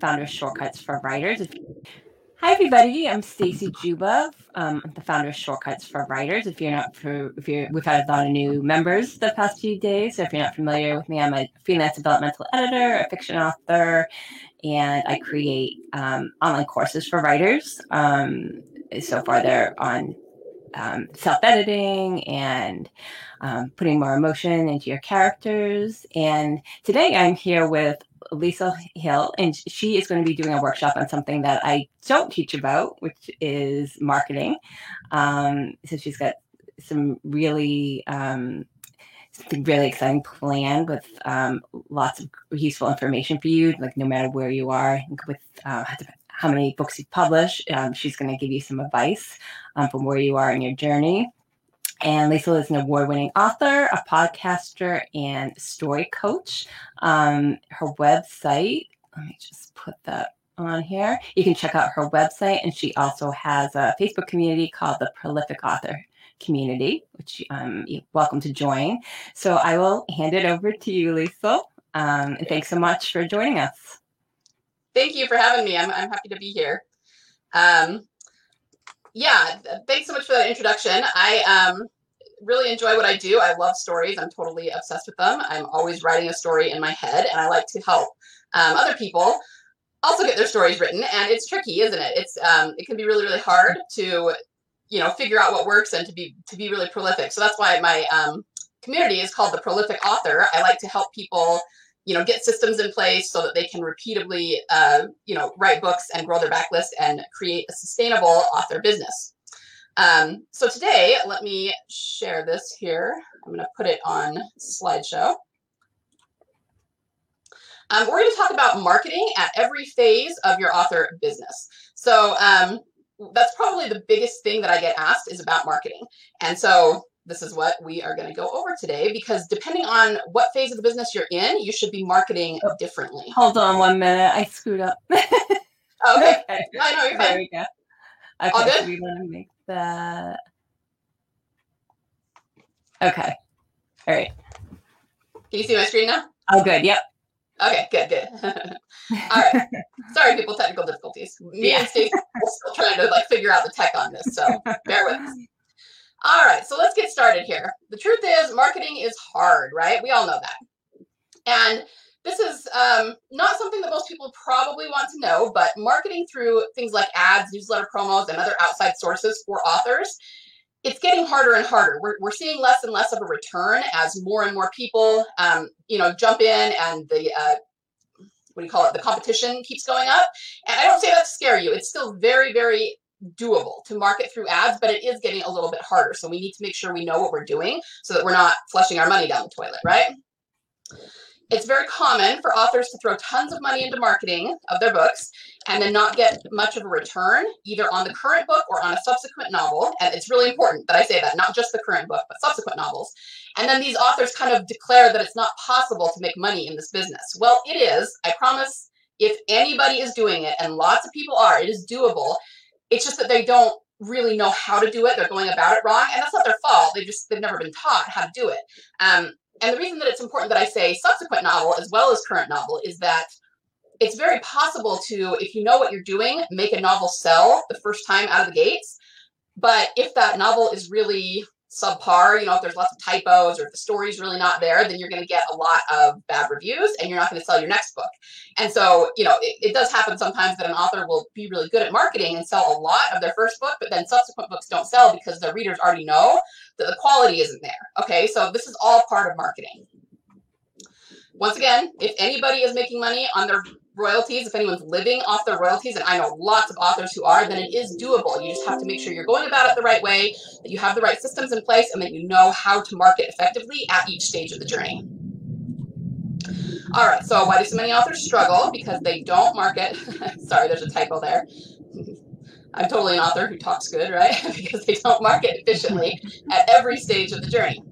founder of Shortcuts for Writers. Hi, everybody. I'm Stacy Juba. Um, the founder of Shortcuts for Writers. If you're not, for, if you're, we've had a lot of new members the past few days. So if you're not familiar with me, I'm a freelance developmental editor, a fiction author, and I create um, online courses for writers. Um, so far, they're on um, self editing and um, putting more emotion into your characters. And today I'm here with Lisa Hill, and she is going to be doing a workshop on something that I don't teach about, which is marketing. Um, so she's got some really um, something really exciting planned with um, lots of useful information for you, like no matter where you are, with uh, how many books you publish. Um, she's going to give you some advice um, from where you are in your journey. And Lisa is an award winning author, a podcaster, and story coach. Um, her website, let me just put that on here. You can check out her website, and she also has a Facebook community called the Prolific Author Community, which um, you're welcome to join. So I will hand it over to you, Lisa. Um, and thanks so much for joining us. Thank you for having me. I'm, I'm happy to be here. Um, yeah, thanks so much for that introduction. I um, really enjoy what I do. I love stories. I'm totally obsessed with them. I'm always writing a story in my head, and I like to help um, other people also get their stories written. And it's tricky, isn't it? It's um, it can be really, really hard to you know figure out what works and to be to be really prolific. So that's why my um, community is called the Prolific Author. I like to help people you know get systems in place so that they can repeatably uh, you know write books and grow their backlist and create a sustainable author business um, so today let me share this here i'm going to put it on slideshow um, we're going to talk about marketing at every phase of your author business so um, that's probably the biggest thing that i get asked is about marketing and so this is what we are going to go over today because depending on what phase of the business you're in, you should be marketing oh, differently. Hold on one minute. I screwed up. okay. okay. I know you're fine. There we go. Okay, All good? So we want to make that. Okay. All right. Can you see my screen now? Oh, good. Yep. Okay, good, good. All right. Sorry, people, technical difficulties. Me yeah. and Stacy are still trying to like figure out the tech on this, so bear with us. All right, so let's get started here. The truth is, marketing is hard, right? We all know that. And this is um, not something that most people probably want to know, but marketing through things like ads, newsletter promos, and other outside sources for authors, it's getting harder and harder. We're, we're seeing less and less of a return as more and more people, um, you know, jump in and the uh, what do you call it? The competition keeps going up. And I don't say that to scare you. It's still very, very doable to market through ads, but it is getting a little bit harder. So we need to make sure we know what we're doing so that we're not flushing our money down the toilet, right? It's very common for authors to throw tons of money into marketing of their books and then not get much of a return either on the current book or on a subsequent novel. And it's really important that I say that, not just the current book, but subsequent novels. And then these authors kind of declare that it's not possible to make money in this business. Well, it is. I promise if anybody is doing it, and lots of people are, it is doable. It's just that they don't really know how to do it. They're going about it wrong, and that's not their fault. They just they've never been taught how to do it. Um, and the reason that it's important that I say subsequent novel as well as current novel is that it's very possible to, if you know what you're doing, make a novel sell the first time out of the gates. But if that novel is really subpar, you know, if there's lots of typos or if the story's really not there, then you're going to get a lot of bad reviews and you're not going to sell your next book. And so, you know, it, it, does happen sometimes that an author will be really good at marketing and sell a lot of their first book, but then subsequent books don't sell because the readers already know that the quality isn't there. Okay, so this is all part of marketing. Once again, if anybody is making money on their royalties, if anyone's living off their royalties, and I know lots of authors who are, then it is doable. You just have to make sure you're going about it the right way, that you have the right systems in place, and that you know how to market effectively at each stage of the journey. All right, so why do so many authors struggle? Because they don't market. Sorry, there's a typo there. I'm totally an author who talks good, right? because they don't market efficiently at every stage of the journey.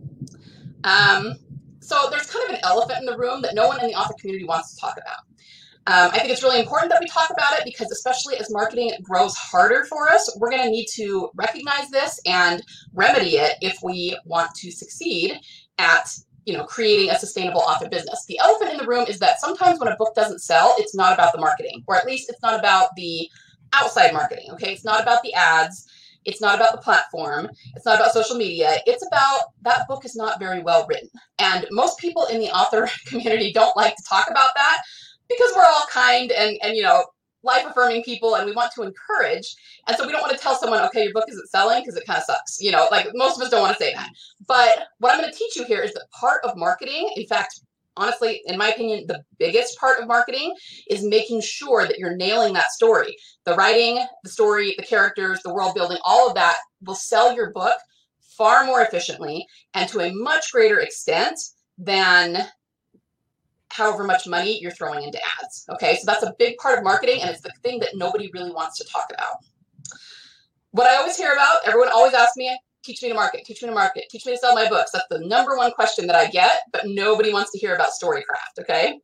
Um, so there's kind of an elephant in the room that no one in the author community wants to talk about. Um, I think it's really important that we talk about it because especially as marketing grows harder for us, we're going to need to recognize this and remedy it if we want to succeed at you know, creating a sustainable author business. The elephant in the room is that sometimes when a book doesn't sell, it's not about the marketing, or at least it's not about the outside marketing. Okay, it's not about the ads. It's not about the platform. It's not about social media. It's about that book is not very well written. And most people in the author community don't like to talk about that because we're all kind and and you know life affirming people and we want to encourage. And so we don't want to tell someone okay your book isn't selling because it kind of sucks you know like most of us don't want to say that. But what i'm going to teach you here is that part of marketing in fact honestly in my opinion the biggest part of marketing is making sure that you're nailing that story. The writing the story the characters the world building all of that will sell your book far more efficiently and to a much greater extent than however much money you're throwing into ads. Okay, so that's a big part of marketing, and it's the thing that nobody really wants to talk about. What I always hear about, everyone always asks me, teach me to market, teach me to market, teach me to sell my books. That's the number one question that I get, but nobody wants to hear about storycraft. Okay,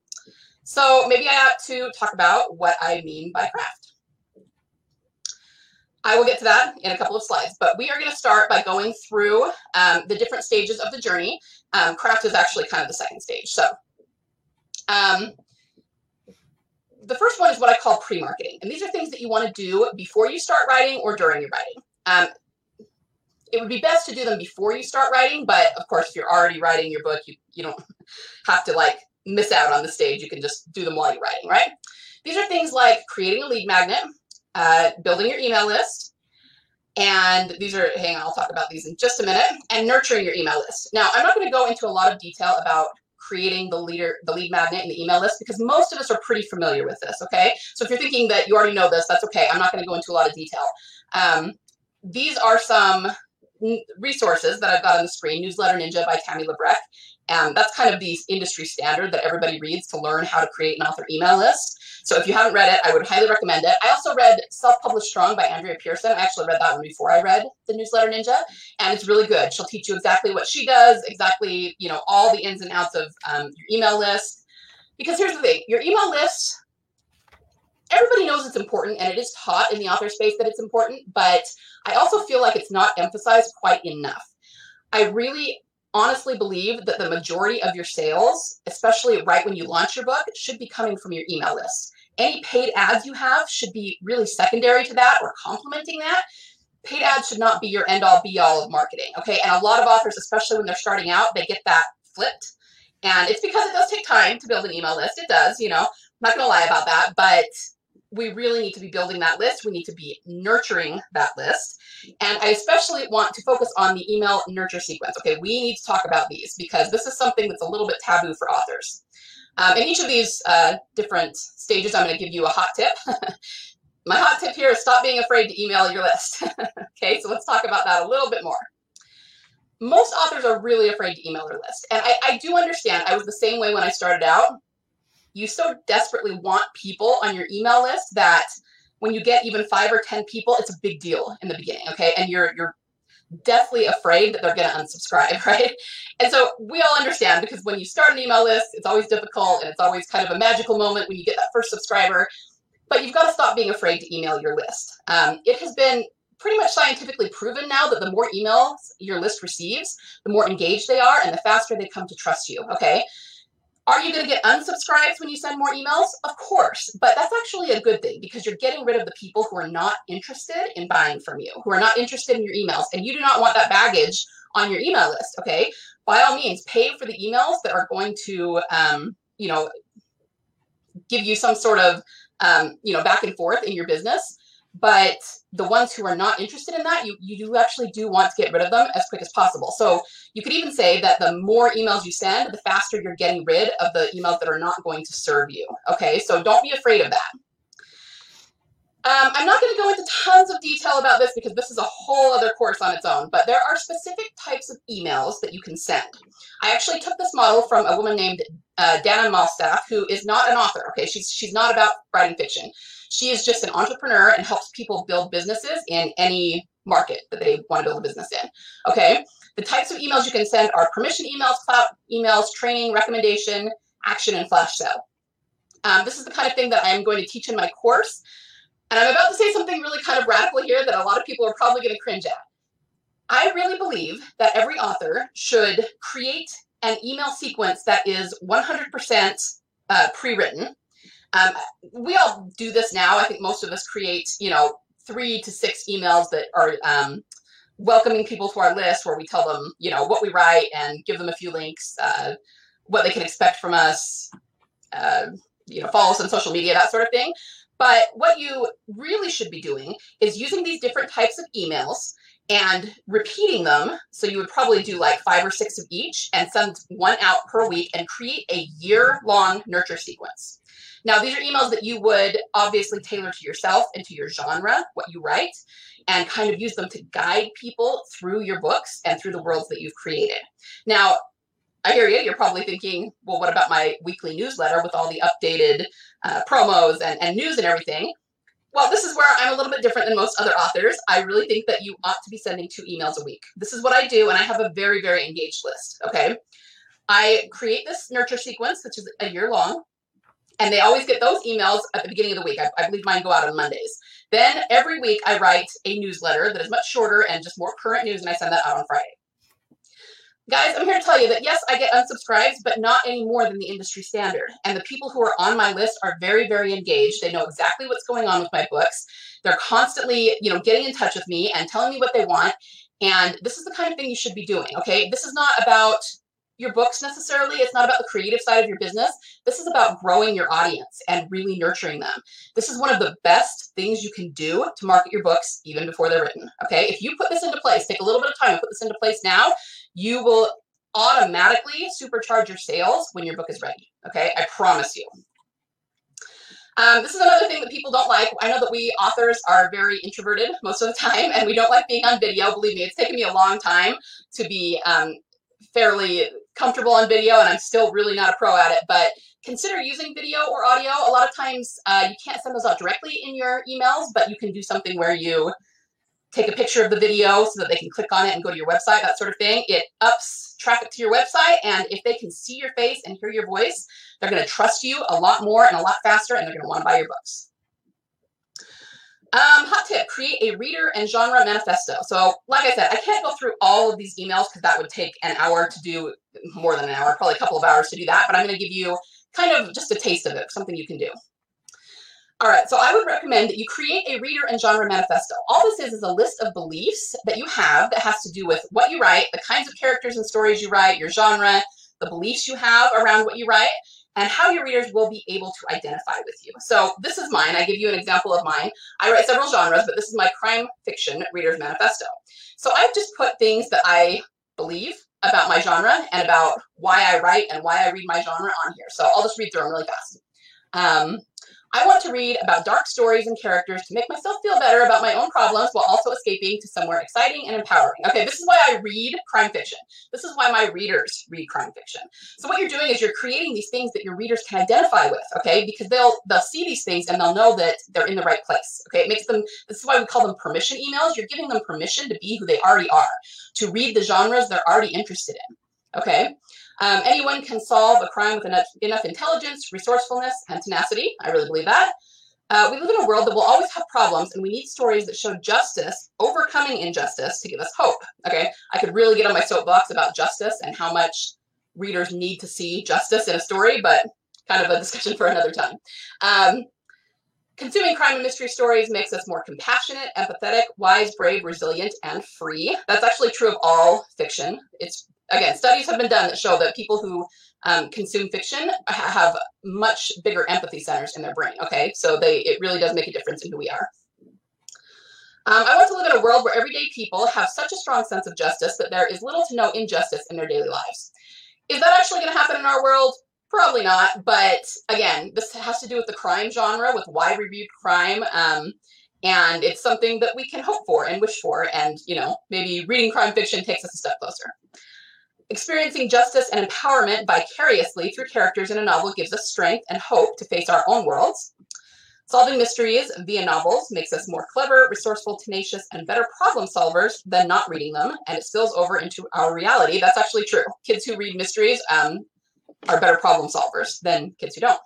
so maybe I ought to talk about what I mean by craft. I will get to that in a couple of slides, but we are going to start by going through um, the different stages of the journey. Um, craft is actually kind of the second stage. So um, the first one is what I call pre-marketing. And these are things that you want to do before you start writing or during your writing. Um, it would be best to do them before you start writing, but of course, if you're already writing your book, you, you don't have to like miss out on the stage. You can just do them while you're writing, right? These are things like creating a lead magnet, uh, building your email list, and these are, hang on, I'll talk about these in just a minute, and nurturing your email list. Now, I'm not going to go into a lot of detail about creating the leader, the lead magnet and the email list because most of us are pretty familiar with this. Okay. So if you're thinking that you already know this, that's okay. I'm not going to go into a lot of detail. Um, these are some resources that I've got on the screen, Newsletter Ninja by Tammi Labrecque. Um, that's kind of the industry standard that everybody reads to learn how to create an author email list. So if you haven't read it, I would highly recommend it. I also read Self Published Strong by Andrea Pearson. I actually read that one before I read the Newsletter Ninja, and it's really good. She'll teach you exactly what she does, exactly you know all the ins and outs of um, your email list. Because here's the thing: your email list. Everybody knows it's important, and it is taught in the author space that it's important. But I also feel like it's not emphasized quite enough. I really honestly believe that the majority of your sales, especially right when you launch your book, should be coming from your email list. Any paid ads you have should be really secondary to that or complementing that. Paid ads should not be your end all be all of marketing. Okay. And a lot of authors, especially when they're starting out, they get that flipped. And it's because it does take time to build an email list. It does, you know, I'm not going to lie about that. But we really need to be building that list. We need to be nurturing that list. And I especially want to focus on the email nurture sequence. Okay, we need to talk about these because this is something that's a little bit taboo for authors. Um, in each of these uh, different stages, I'm going to give you a hot tip. My hot tip here is stop being afraid to email your list. okay, so let's talk about that a little bit more. Most authors are really afraid to email their list. And I, I do understand. I was the same way when I started out you so desperately want people on your email list that when you get even five or ten people, it's a big deal in the beginning. Okay, and you're you're deathly afraid that they're going to unsubscribe, right? And so we all understand because when you start an email list, it's always difficult and it's always kind of a magical moment when you get that first subscriber. But you've got to stop being afraid to email your list. Um, it has been pretty much scientifically proven now that the more emails your list receives, the more engaged they are and the faster they come to trust you. Okay. Are you going to get unsubscribes when you send more emails? Of course, but that's actually a good thing because you're getting rid of the people who are not interested in buying from you, who are not interested in your emails, and you do not want that baggage on your email list. Okay, by all means, pay for the emails that are going to, um, you know, give you some sort of, um, you know, back and forth in your business. But the ones who are not interested in that, you, you do actually do want to get rid of them as quick as possible. So you could even say that the more emails you send, the faster you're getting rid of the emails that are not going to serve you. Okay, so don't be afraid of that. Um, I'm not going to go into tons of detail about this because this is a whole other course on its own, but there are specific types of emails that you can send. I actually took this model from a woman named uh, Dana Malstaff, who is not an author. Okay, she's she's not about writing fiction. She is just an entrepreneur and helps people build businesses in any market that they want to build a business in. Okay. The types of emails you can send are permission emails, cloud emails, training, recommendation, action, and flash sale. Um, this is the kind of thing that I'm going to teach in my course. And I'm about to say something really kind of radical here that a lot of people are probably going to cringe at. I really believe that every author should create an email sequence that is 100% uh, pre-written. Um, we all do this now. I think most of us create, you know, three to six emails that are um, welcoming people to our list where we tell them, you know, what we write and give them a few links, uh, what they can expect from us, uh, you know, follow us on social media, that sort of thing. But what you really should be doing is using these different types of emails and repeating them. So you would probably do like five or six of each and send one out per week and create a year long nurture sequence. Now, these are emails that you would obviously tailor to yourself and to your genre, what you write, and kind of use them to guide people through your books and through the worlds that you've created. Now, I hear you. You're probably thinking, well, what about my weekly newsletter with all the updated uh, promos and, and news and everything? Well, this is where I'm a little bit different than most other authors. I really think that you ought to be sending two emails a week. This is what I do, and I have a very, very engaged list. Okay. I create this nurture sequence, which is a year long, and they always get those emails at the beginning of the week. I, I believe mine go out on Mondays. Then every week I write a newsletter that is much shorter and just more current news, and I send that out on Friday. Guys, I'm here to tell you that yes, I get unsubscribes, but not any more than the industry standard. And the people who are on my list are very, very engaged. They know exactly what's going on with my books. They're constantly, you know, getting in touch with me and telling me what they want. And this is the kind of thing you should be doing. Okay. This is not about your books necessarily. It's not about the creative side of your business. This is about growing your audience and really nurturing them. This is one of the best things you can do to market your books even before they're written. Okay. If you put this into place, take a little bit of time and put this into place now, you will automatically supercharge your sales when your book is ready. Okay. I promise you. Um, this is another thing that people don't like. I know that we authors are very introverted most of the time, and we don't like being on video. Believe me, it's taken me a long time to be um, fairly comfortable on video and I'm still really not a pro at it, but consider using video or audio. A lot of times uh, you can't send those out directly in your emails, but you can do something where you take a picture of the video so that they can click on it and go to your website, that sort of thing. It ups traffic to your website. And if they can see your face and hear your voice, they're going to trust you a lot more and a lot faster, and they're going to want to buy your books. Um, hot tip, create a reader and genre manifesto. So like I said, I can't go through all of these emails because that would take an hour to do, more than an hour, probably a couple of hours to do that, but I'm going to give you kind of just a taste of it, something you can do. All right, so I would recommend that you create a reader and genre manifesto. All this is is a list of beliefs that you have that has to do with what you write, the kinds of characters and stories you write, your genre, the beliefs you have around what you write, and how your readers will be able to identify with you. So this is mine. I give you an example of mine. I write several genres, but this is my crime fiction reader's manifesto. So I've just put things that I believe about my genre and about why I write and why I read my genre on here. So I'll just read through them really fast. Um, I want to read about dark stories and characters to make myself feel better about my own problems while also escaping to somewhere exciting and empowering. Okay, this is why I read crime fiction. This is why my readers read crime fiction. So what you're doing is you're creating these things that your readers can identify with, okay? Because they'll they'll see these things and they'll know that they're in the right place. Okay, it makes them this is why we call them permission emails. You're giving them permission to be who they already are, to read the genres they're already interested in. Okay. Um, anyone can solve a crime with enough, enough intelligence, resourcefulness, and tenacity. I really believe that. Uh, we live in a world that will always have problems, and we need stories that show justice overcoming injustice to give us hope. Okay, I could really get on my soapbox about justice and how much readers need to see justice in a story, but kind of a discussion for another time. Um, consuming crime and mystery stories makes us more compassionate, empathetic, wise, brave, resilient, and free. That's actually true of all fiction. It's again, studies have been done that show that people who um, consume fiction have much bigger empathy centers in their brain. Okay, so they it really does make a difference in who we are. Um, I want to live in a world where everyday people have such a strong sense of justice that there is little to no injustice in their daily lives. Is that actually going to happen in our world? Probably not. But again, this has to do with the crime genre, with why we read crime. Um, and it's something that we can hope for and wish for. And, you know, maybe reading crime fiction takes us a step closer. Experiencing justice and empowerment vicariously through characters in a novel gives us strength and hope to face our own worlds. Solving mysteries via novels makes us more clever, resourceful, tenacious, and better problem solvers than not reading them, and it spills over into our reality. That's actually true. Kids who read mysteries um, are better problem solvers than kids who don't.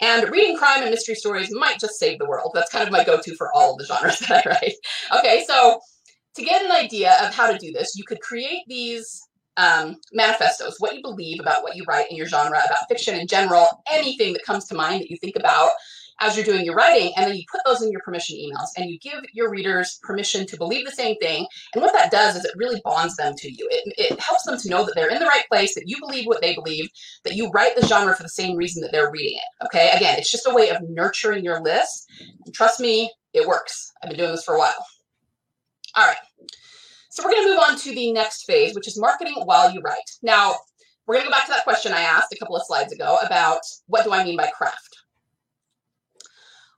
And reading crime and mystery stories might just save the world. That's kind of my go-to for all of the genres that I write. Okay, so to get an idea of how to do this, you could create these um, manifestos, what you believe about what you write in your genre, about fiction in general, anything that comes to mind that you think about as you're doing your writing, and then you put those in your permission emails and you give your readers permission to believe the same thing. And what that does is it really bonds them to you. It, it helps them to know that they're in the right place, that you believe what they believe, that you write the genre for the same reason that they're reading it. Okay, again, it's just a way of nurturing your list. And trust me, it works. I've been doing this for a while. All right. So we're going to move on to the next phase, which is marketing while you write. Now, we're going to go back to that question I asked a couple of slides ago about what do I mean by craft?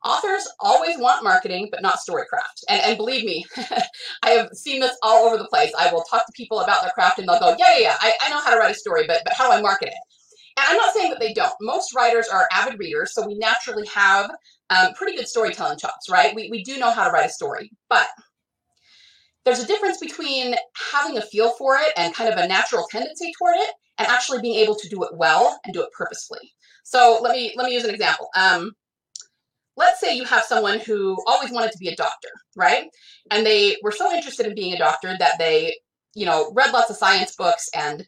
Authors always want marketing, but not storycraft. And, and believe me, I have seen this all over the place. I will talk to people about their craft and they'll go, yeah, yeah, yeah, I, I know how to write a story, but, but how do I market it? And I'm not saying that they don't. Most writers are avid readers, so we naturally have um, pretty good storytelling chops, right? We, we do know how to write a story. But there's a difference between having a feel for it and kind of a natural tendency toward it and actually being able to do it well and do it purposefully. So let me let me use an example. Um, let's say you have someone who always wanted to be a doctor, right? And they were so interested in being a doctor that they, you know, read lots of science books and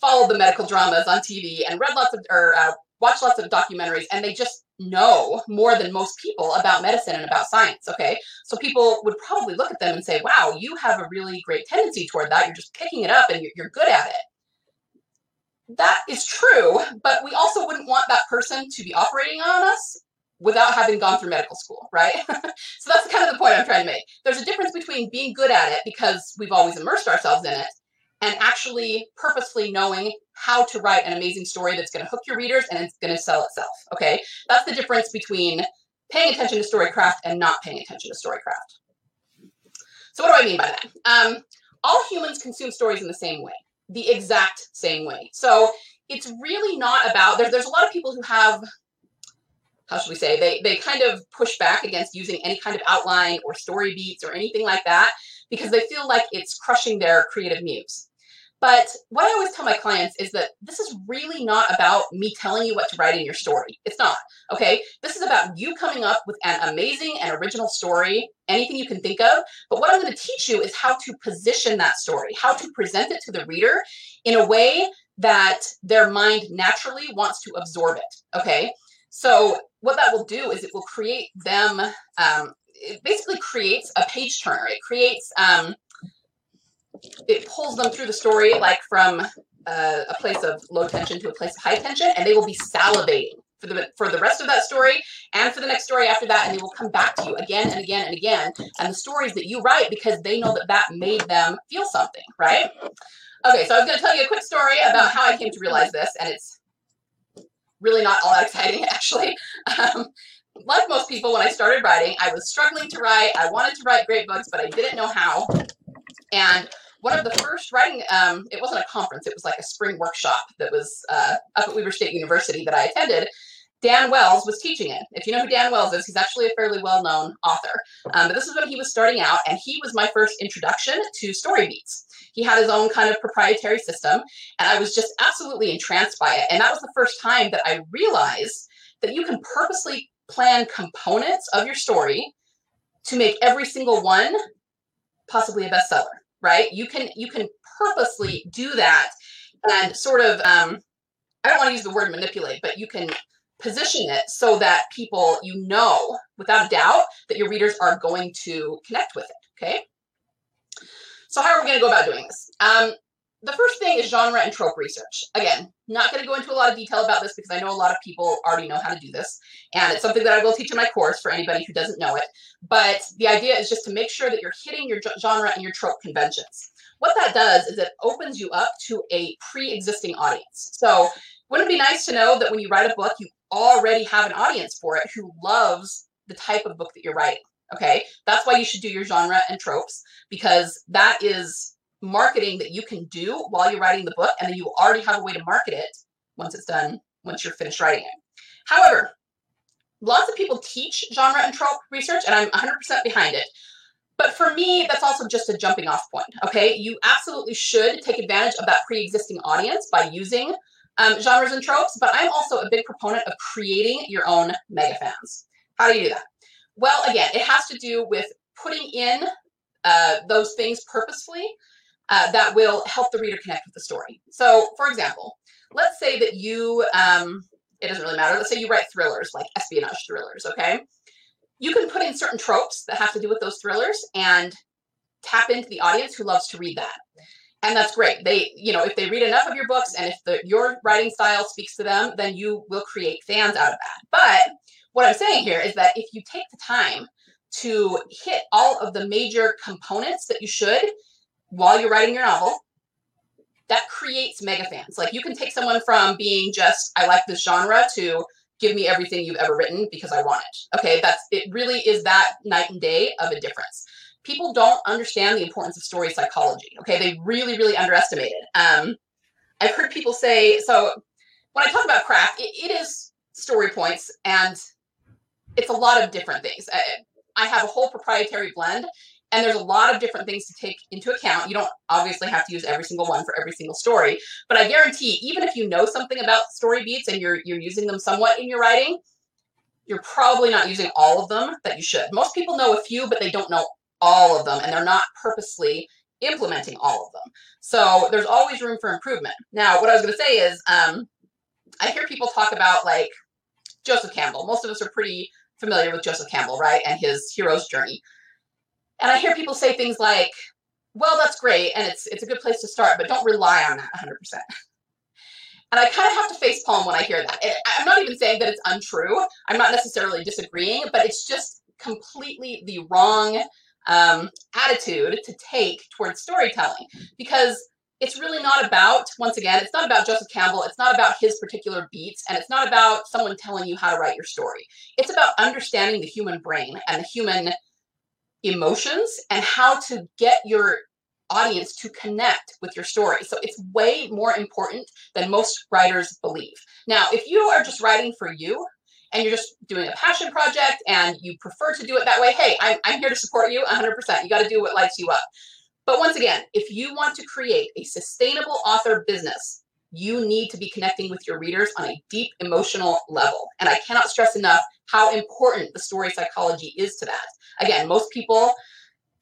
followed the medical dramas on TV and read lots of or uh, watched lots of documentaries, and they just know more than most people about medicine and about science. Okay, so people would probably look at them and say, "Wow, you have a really great tendency toward that. You're just picking it up and you're, good at it." That is true, but we also wouldn't want that person to be operating on us without having gone through medical school, right? so that's kind of the point I'm trying to make. There's a difference between being good at it because we've always immersed ourselves in it and actually purposefully knowing how to write an amazing story that's going to hook your readers and it's going to sell itself. Okay. That's the difference between paying attention to storycraft and not paying attention to storycraft. So, what do I mean by that? Um, all humans consume stories in the same way, the exact same way. So, it's really not about, there, there's a lot of people who have how should we say they they kind of push back against using any kind of outline or story beats or anything like that because they feel like it's crushing their creative muse but what i always tell my clients is that this is really not about me telling you what to write in your story. It's not okay? This is about you coming up with an amazing and original story anything you can think of. But what i'm going to teach you is how to position that story how to present it to the reader in a way that their mind naturally wants to absorb it okay? So what that will do is it will create them, um, it basically creates a page turner. It creates, um, it pulls them through the story like from uh, a place of low tension to a place of high tension, and they will be salivating for the for the rest of that story and for the next story after that, and they will come back to you again and again and again. And the stories that you write because they know that that made them feel something, right? Okay, so I was going to tell you a quick story about how I came to realize this, and it's really not all that exciting, actually. Um, like most people, when I started writing, I was struggling to write. I wanted to write great books, but I didn't know how. And one of the first writing, um, it wasn't a conference, it was like a spring workshop that was uh, up at Weber State University that I attended. Dan Wells was teaching it. If you know who Dan Wells is, he's actually a fairly well known author. Um, but this is when he was starting out, and he was my first introduction to story beats. He had his own kind of proprietary system, and I was just absolutely entranced by it. And that was the first time that I realized that you can purposely plan components of your story to make every single one possibly a bestseller, right? You can you can purposely do that and sort of um, I don't want to use the word manipulate, but you can position it so that people you know without a doubt that your readers are going to connect with it. Okay. So how are we going to go about doing this? Um, the first thing is genre and trope research. Again, not going to go into a lot of detail about this because I know a lot of people already know how to do this. And it's something that I will teach in my course for anybody who doesn't know it. But the idea is just to make sure that you're hitting your genre and your trope conventions. What that does is it opens you up to a pre-existing audience. So wouldn't it be nice to know that when you write a book, you already have an audience for it who loves the type of book that you're writing. Okay. That's why you should do your genre and tropes because that is marketing that you can do while you're writing the book. And then you already have a way to market it once it's done, once you're finished writing it. However, lots of people teach genre and trope research, and I'm 100% behind it. But for me, that's also just a jumping off point. Okay. You absolutely should take advantage of that pre existing audience by using um, genres and tropes, but I'm also a big proponent of creating your own mega fans. How do you do that? Well, again, it has to do with putting in uh, those things purposefully uh, that will help the reader connect with the story. So, for example, let's say that you, um, it doesn't really matter. Let's say you write thrillers, like espionage thrillers, okay? You can put in certain tropes that have to do with those thrillers and tap into the audience who loves to read that. And that's great. They, you know, if they read enough of your books and if the, your writing style speaks to them, then you will create fans out of that. But what I'm saying here is that if you take the time to hit all of the major components that you should while you're writing your novel, that creates mega fans. Like you can take someone from being just, I like this genre to give me everything you've ever written because I want it. Okay, that's it really is that night and day of a difference. People don't understand the importance of story psychology. Okay, they really, really underestimate it. Um, I've heard people say, so when I talk about craft, it, it is story points and it's a lot of different things. I, I have a whole proprietary blend and there's a lot of different things to take into account. You don't obviously have to use every single one for every single story, but I guarantee even if you know something about story beats and you're you're using them somewhat in your writing, you're probably not using all of them that you should. Most people know a few, but they don't know all of them and they're not purposely implementing all of them. So there's always room for improvement. Now, what I was going to say is um, I hear people talk about like Joseph Campbell. Most of us are pretty familiar with Joseph Campbell, right? And his hero's journey. And I hear people say things like, well, that's great. And it's, it's a good place to start, but don't rely on that 100%. And I kind of have to face palm when I hear that. And I'm not even saying that it's untrue. I'm not necessarily disagreeing, but it's just completely the wrong um, attitude to take towards storytelling because it's really not about, once again, it's not about Joseph Campbell. It's not about his particular beats, and it's not about someone telling you how to write your story. It's about understanding the human brain and the human emotions and how to get your audience to connect with your story. So it's way more important than most writers believe. Now, if you are just writing for you and you're just doing a passion project and you prefer to do it that way, hey, I'm, I'm here to support you 100%. You got to do what lights you up. But once again, if you want to create a sustainable author business, you need to be connecting with your readers on a deep emotional level. And I cannot stress enough how important the story psychology is to that. Again, most people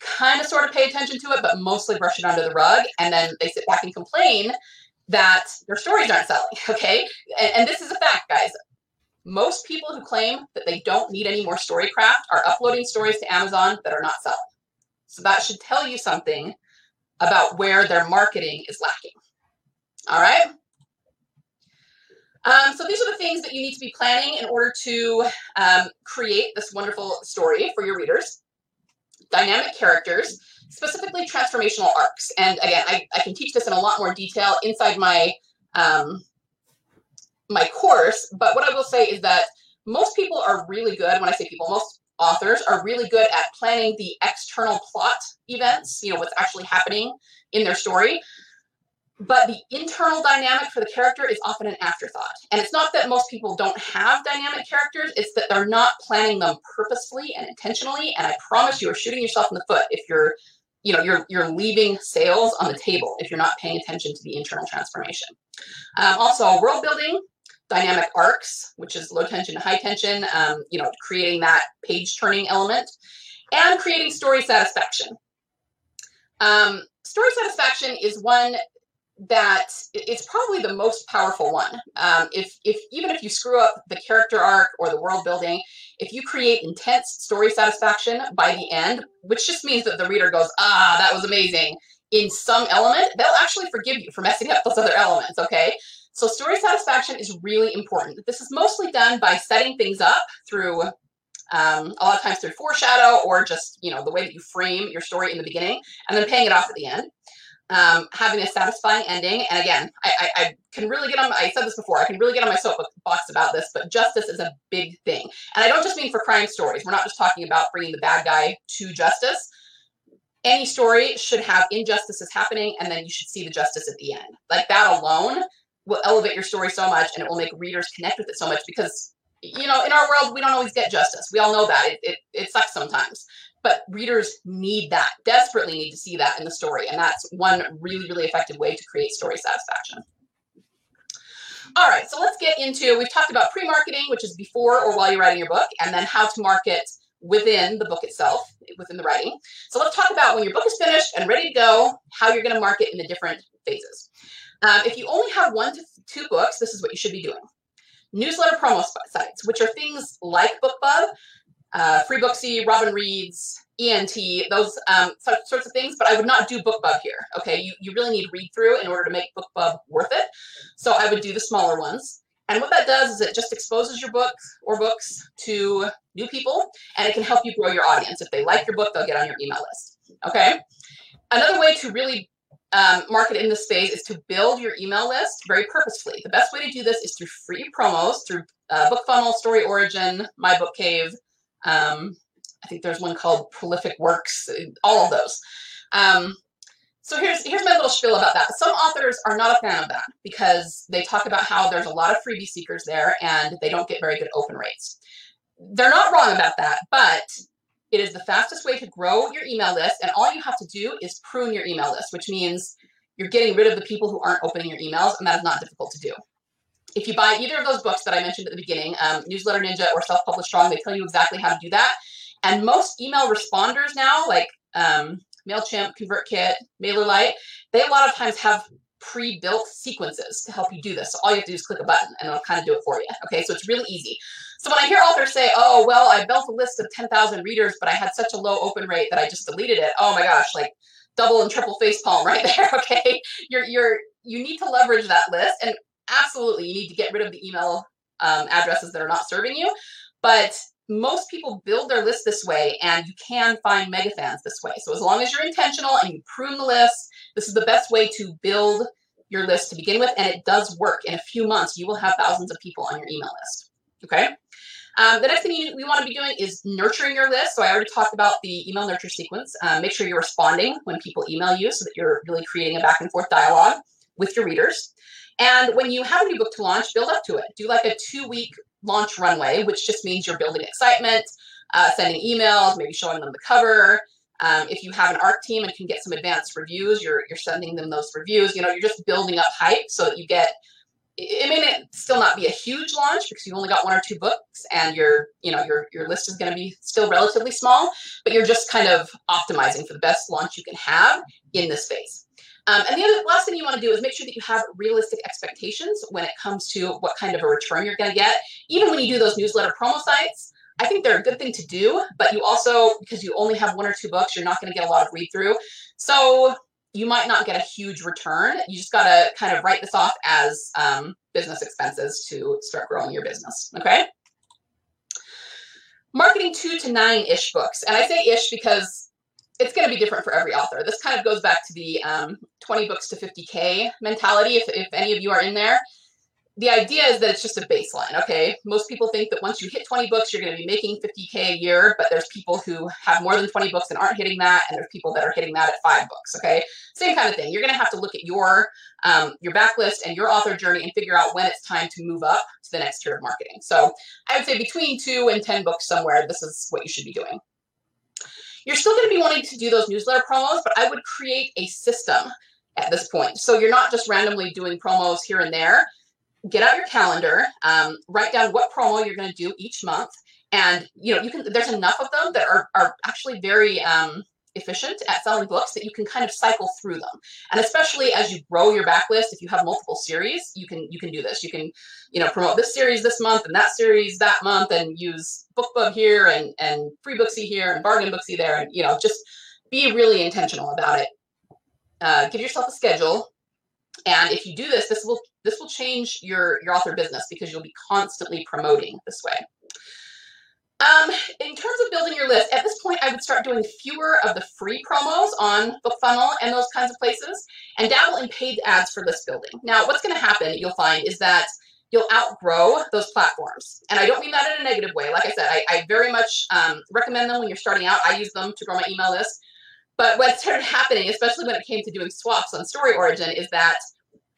kind of sort of pay attention to it, but mostly brush it under the rug. And then they sit back and complain that their stories aren't selling. Okay. And, and this is a fact, guys. Most people who claim that they don't need any more storycraft are uploading stories to Amazon that are not selling. So that should tell you something about where their marketing is lacking. All right. Um, so these are the things that you need to be planning in order to um, create this wonderful story for your readers. Dynamic characters, specifically transformational arcs. And again, I, I can teach this in a lot more detail inside my um, my course. But what I will say is that most people are really good. When I say people, most authors are really good at planning the external plot events. You know what's actually happening in their story but the internal dynamic for the character is often an afterthought. And it's not that most people don't have dynamic characters, it's that they're not planning them purposefully and intentionally. And I promise you are shooting yourself in the foot if you're, you know, you're you're leaving sales on the table if you're not paying attention to the internal transformation. Um, also, world building, dynamic arcs, which is low tension to high tension, um, you know, creating that page turning element, and creating story satisfaction. Um, story satisfaction is one that it's probably the most powerful one. Um, if, if even if you screw up the character arc or the world building, if you create intense story satisfaction by the end, which just means that the reader goes, ah, that was amazing. In some element, they'll actually forgive you for messing up those other elements. Okay. So story satisfaction is really important. This is mostly done by setting things up through um, a lot of times through foreshadow or just you know the way that you frame your story in the beginning and then paying it off at the end um, having a satisfying ending. And again, I, I, I, can really get on, I said this before, I can really get on my soapbox about this, but justice is a big thing. And I don't just mean for crime stories. We're not just talking about bringing the bad guy to justice. Any story should have injustices happening, and then you should see the justice at the end. Like that alone will elevate your story so much, and it will make readers connect with it so much because you know, in our world, we don't always get justice. We all know that. It, it, it sucks sometimes but readers need that desperately need to see that in the story and that's one really really effective way to create story satisfaction all right so let's get into we've talked about pre-marketing which is before or while you're writing your book and then how to market within the book itself within the writing. So let's talk about when your book is finished and ready to go, how you're going to market in the different phases. Um, if you only have one to two books, this is what you should be doing. Newsletter promo sites, which are things like BookBub, uh, Free Booksy, Robin Reads, ENT, those um, sorts of things, but I would not do BookBub here. Okay, you, you really need read through in order to make BookBub worth it. So I would do the smaller ones. And what that does is it just exposes your book or books to new people, and it can help you grow your audience. If they like your book, they'll get on your email list. Okay. Another way to really um, market in this space is to build your email list very purposefully. The best way to do this is through free promos through uh, BookFunnel, Story Origin, My Book Cave, um, I think there's one called Prolific Works, all of those. Um, so here's here's my little spiel about that. Some authors are not a fan of that because they talk about how there's a lot of freebie seekers there and they don't get very good open rates. They're not wrong about that, but it is the fastest way to grow your email list, and all you have to do is prune your email list, which means you're getting rid of the people who aren't opening your emails, and that is not difficult to do if you buy either of those books that I mentioned at the beginning, um, Newsletter Ninja or Self Publish Strong, they tell you exactly how to do that. And most email responders now, like um, MailChimp, ConvertKit, MailerLite, they a lot of times have pre-built sequences to help you do this. So all you have to do is click a button and it'll kind of do it for you. Okay, so it's really easy. So when I hear authors say, oh, well, I built a list of 10,000 readers, but I had such a low open rate that I just deleted it. Oh my gosh, like double and triple face palm right there. Okay, you're, you're, you need to leverage that list. And absolutely you need to get rid of the email um, addresses that are not serving you. But most people build their list this way and you can find mega fans this way. So as long as you're intentional and you prune the list, this is the best way to build your list to begin with. And it does work. In a few months, you will have thousands of people on your email list. Okay. Um, the next thing you, we want to be doing is nurturing your list. So I already talked about the email nurture sequence. Um, make sure you're responding when people email you so that you're really creating a back and forth dialogue with your readers. And when you have a new book to launch, build up to it. Do like a two week launch runway, which just means you're building excitement, uh, sending emails, maybe showing them the cover. Um, if you have an ARC team and can get some advanced reviews, you're, you're sending them those reviews. You know, you're just building up hype so that you get. It may still not be a huge launch because you only got one or two books, and your you know your your list is going to be still relatively small. But you're just kind of optimizing for the best launch you can have in this space. Um, and the other last thing you want to do is make sure that you have realistic expectations when it comes to what kind of a return you're going to get. Even when you do those newsletter promo sites, I think they're a good thing to do, but you also, because you only have one or two books, you're not going to get a lot of read through. So you might not get a huge return. You just got to kind of write this off as um, business expenses to start growing your business. Okay. Marketing two to nine ish books. And I say ish because it's going to be different for every author. This kind of goes back to the um, 20 books to 50K mentality, if, if any of you are in there. The idea is that it's just a baseline, okay? Most people think that once you hit 20 books, you're going to be making 50K a year, but there's people who have more than 20 books and aren't hitting that, and there's people that are hitting that at five books, okay? Same kind of thing. You're going to have to look at your um, your backlist and your author journey and figure out when it's time to move up to the next tier of marketing. So I would say between two and 10 books somewhere, this is what you should be doing. You're still going to be wanting to do those newsletter promos, but I would create a system at this point. So you're not just randomly doing promos here and there. Get out your calendar, um, write down what promo you're going to do each month, and you know you can. There's enough of them that are are actually very um, efficient at selling books that you can kind of cycle through them. And especially as you grow your backlist if you have multiple series you can you can do this. You can you know promote this series this month and that series that month and use bookbub here and and free booksy here and bargain booksy there and you know just be really intentional about it. Uh, give yourself a schedule. And if you do this this will this will change your your author business because you'll be constantly promoting this way um, in terms of building your list, at this point, I would start doing fewer of the free promos on BookFunnel and those kinds of places and dabble in paid ads for list building. Now, what's going to happen, you'll find, is that you'll outgrow those platforms. And I don't mean that in a negative way. Like I said, I, I very much um, recommend them when you're starting out. I use them to grow my email list. But what started happening, especially when it came to doing swaps on Story Origin, is that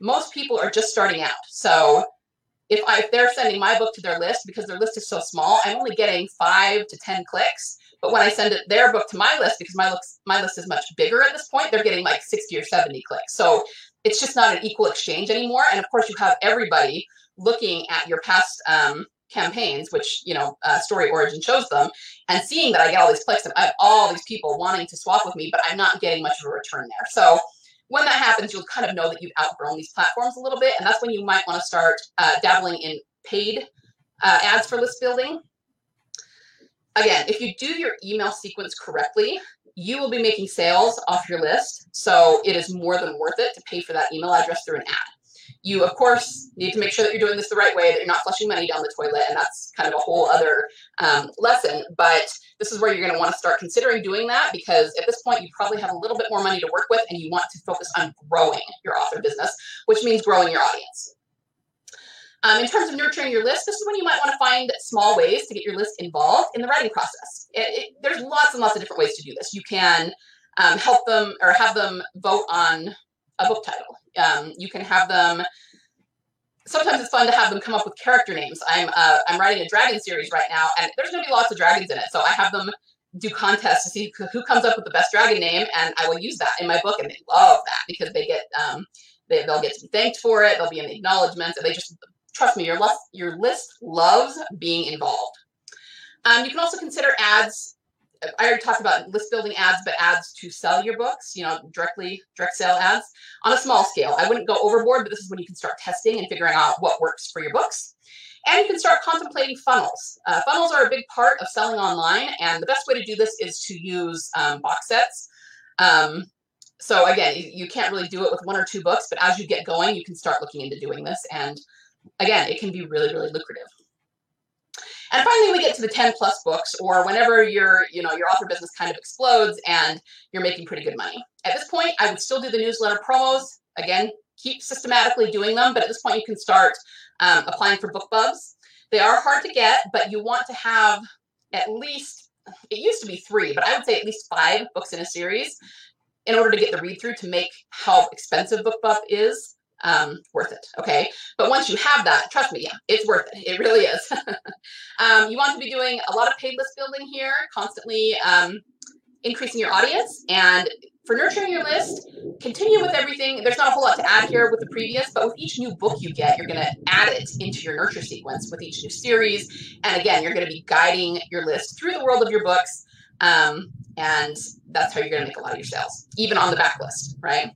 most people are just starting out. So if, I, if they're sending my book to their list because their list is so small, I'm only getting five to 10 clicks. But when I send it, their book to my list, because my, looks, my list is much bigger at this point, they're getting like 60 or 70 clicks. So it's just not an equal exchange anymore. And of course, you have everybody looking at your past um, campaigns, which you know uh, Story Origin shows them, and seeing that I get all these clicks and I have all these people wanting to swap with me, but I'm not getting much of a return there. So when that happens, you'll kind of know that you've outgrown these platforms a little bit, and that's when you might want to start uh, dabbling in paid uh, ads for list building. Again, if you do your email sequence correctly, you will be making sales off your list. So it is more than worth it to pay for that email address through an ad. You, of course, need to make sure that you're doing this the right way, that you're not flushing money down the toilet, and that's kind of a whole other um, lesson. But this is where you're going to want to start considering doing that because at this point, you probably have a little bit more money to work with, and you want to focus on growing your author business, which means growing your audience. Um, in terms of nurturing your list, this is when you might want to find small ways to get your list involved in the writing process. It, it, there's lots and lots of different ways to do this. You can um, help them or have them vote on a book title. Um, you can have them. Sometimes it's fun to have them come up with character names. I'm uh, I'm writing a dragon series right now, and there's going to be lots of dragons in it. So I have them do contests to see who comes up with the best dragon name, and I will use that in my book, and they love that because they get um, they, they'll get to be thanked for it. They'll be in the acknowledgments, and they just trust me, your list, your list loves being involved. Um, you can also consider ads. I already talked about list building ads, but ads to sell your books, you know, directly, direct sale ads on a small scale. I wouldn't go overboard, but this is when you can start testing and figuring out what works for your books. And you can start contemplating funnels. Uh, funnels are a big part of selling online, and the best way to do this is to use um, box sets. Um, so again, you can't really do it with one or two books, but as you get going, you can start looking into doing this and again, it can be really, really lucrative. And finally, we get to the 10 plus books, or whenever your, you know, your author business kind of explodes and you're making pretty good money. At this point, I would still do the newsletter promos. Again, keep systematically doing them, but at this point, you can start um, applying for book BookBubs. They are hard to get, but you want to have at least, it used to be three, but I would say at least five books in a series in order to get the read through to make how expensive BookBub is um, worth it. Okay. But once you have that, trust me, yeah, it's worth it. It really is. um, you want to be doing a lot of paid list building here, constantly um, increasing your audience. And for nurturing your list, continue with everything. There's not a whole lot to add here with the previous, but with each new book you get, you're going to add it into your nurture sequence with each new series. And again, you're going to be guiding your list through the world of your books. Um, and that's how you're going to make a lot of your sales, even on the backlist, right?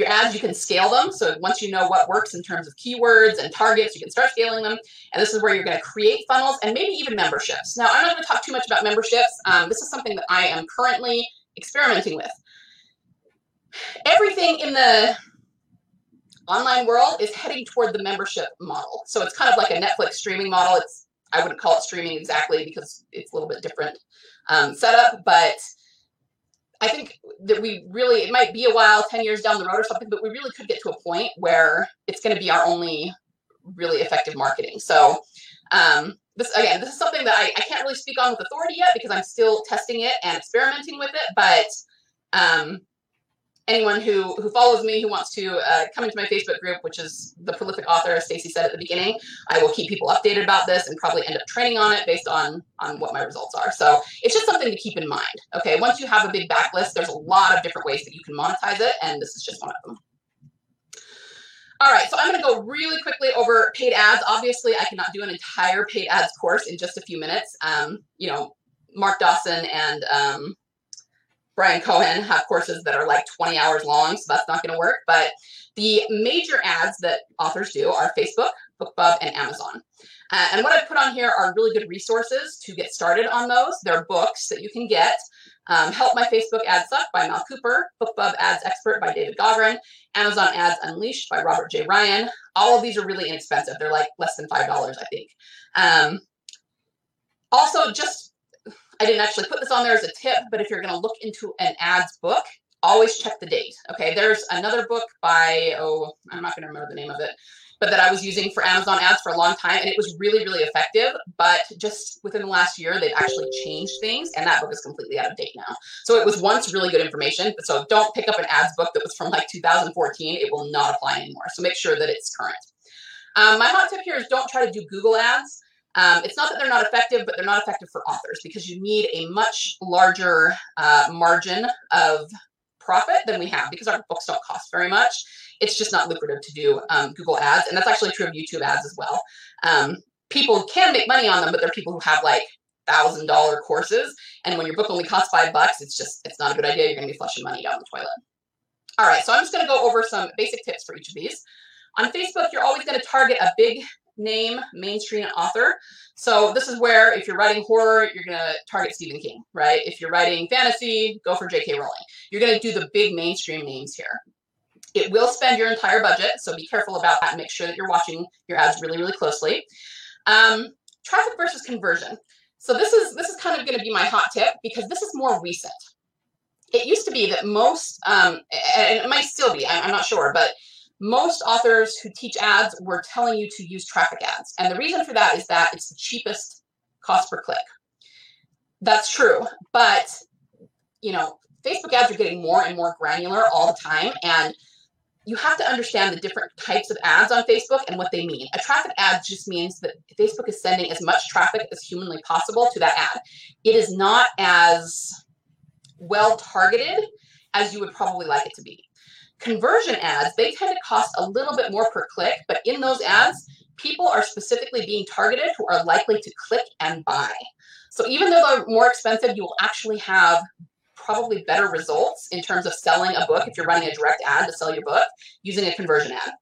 Your ads, you can scale them. So once you know what works in terms of keywords and targets, you can start scaling them. And this is where you're going to create funnels and maybe even memberships. Now, I'm not going to talk too much about memberships. Um, this is something that I am currently experimenting with. Everything in the online world is heading toward the membership model. So it's kind of like a Netflix streaming model. It's I wouldn't call it streaming exactly because it's a little bit different um, setup, but I think that we really, it might be a while, 10 years down the road or something, but we really could get to a point where it's going to be our only really effective marketing. So, um, this again, this is something that I, I can't really speak on with authority yet because I'm still testing it and experimenting with it. But um, anyone who who follows me who wants to uh, come into my Facebook group, which is the prolific author, as Stacy said at the beginning, I will keep people updated about this and probably end up training on it based on on what my results are. So it's just something to keep in mind. Okay, once you have a big backlist, there's a lot of different ways that you can monetize it, and this is just one of them. All right, so I'm going to go really quickly over paid ads. Obviously, I cannot do an entire paid ads course in just a few minutes. Um, you know, Mark Dawson and um, Bryan Cohen have courses that are like 20 hours long, so that's not going to work. But the major ads that authors do are Facebook, BookBub, and Amazon. Uh, and what I've put on here are really good resources to get started on those. They're books that you can get. Um, Help My Facebook Ads Suck by Mal Cooper, BookBub Ads Expert by David Gaughran, Amazon Ads Unleashed by Robert J. Ryan. All of these are really inexpensive. They're like less than $5, I think. Um, also, just I didn't actually put this on there as a tip, but if you're going to look into an ads book, always check the date. Okay, there's another book by, oh, I'm not going to remember the name of it, but that I was using for Amazon ads for a long time, and it was really, really effective. But just within the last year, they've actually changed things, and that book is completely out of date now. So it was once really good information. But so don't pick up an ads book that was from like 2014. It will not apply anymore. So make sure that it's current. Um, my hot tip here is don't try to do Google ads. Um, it's not that they're not effective, but they're not effective for authors because you need a much larger uh, margin of profit than we have because our books don't cost very much. It's just not lucrative to do um, Google ads, and that's actually true of YouTube ads as well. Um, people can make money on them, but they're people who have like thousand dollar courses. And when your book only costs five bucks, it's just it's not a good idea. You're going to be flushing money down the toilet. All right, so I'm just going to go over some basic tips for each of these. On Facebook, you're always going to target a big name mainstream author. So this is where if you're writing horror, you're going to target Stephen King, right? If you're writing fantasy, go for J.K. Rowling. You're going to do the big mainstream names here. It will spend your entire budget, so be careful about that make sure that you're watching your ads really, really closely. Um, traffic versus conversion. So this is this is kind of going to be my hot tip because this is more recent. It used to be that most, um, and it might still be, I'm not sure, but most authors who teach ads were telling you to use traffic ads. And the reason for that is that it's the cheapest cost per click. That's true. But, you know, Facebook ads are getting more and more granular all the time. And you have to understand the different types of ads on Facebook and what they mean. A traffic ad just means that Facebook is sending as much traffic as humanly possible to that ad. It is not as well targeted as you would probably like it to be. Conversion ads, they tend to cost a little bit more per click, but in those ads, people are specifically being targeted who are likely to click and buy. So even though they're more expensive, you will actually have probably better results in terms of selling a book if you're running a direct ad to sell your book using a conversion ad.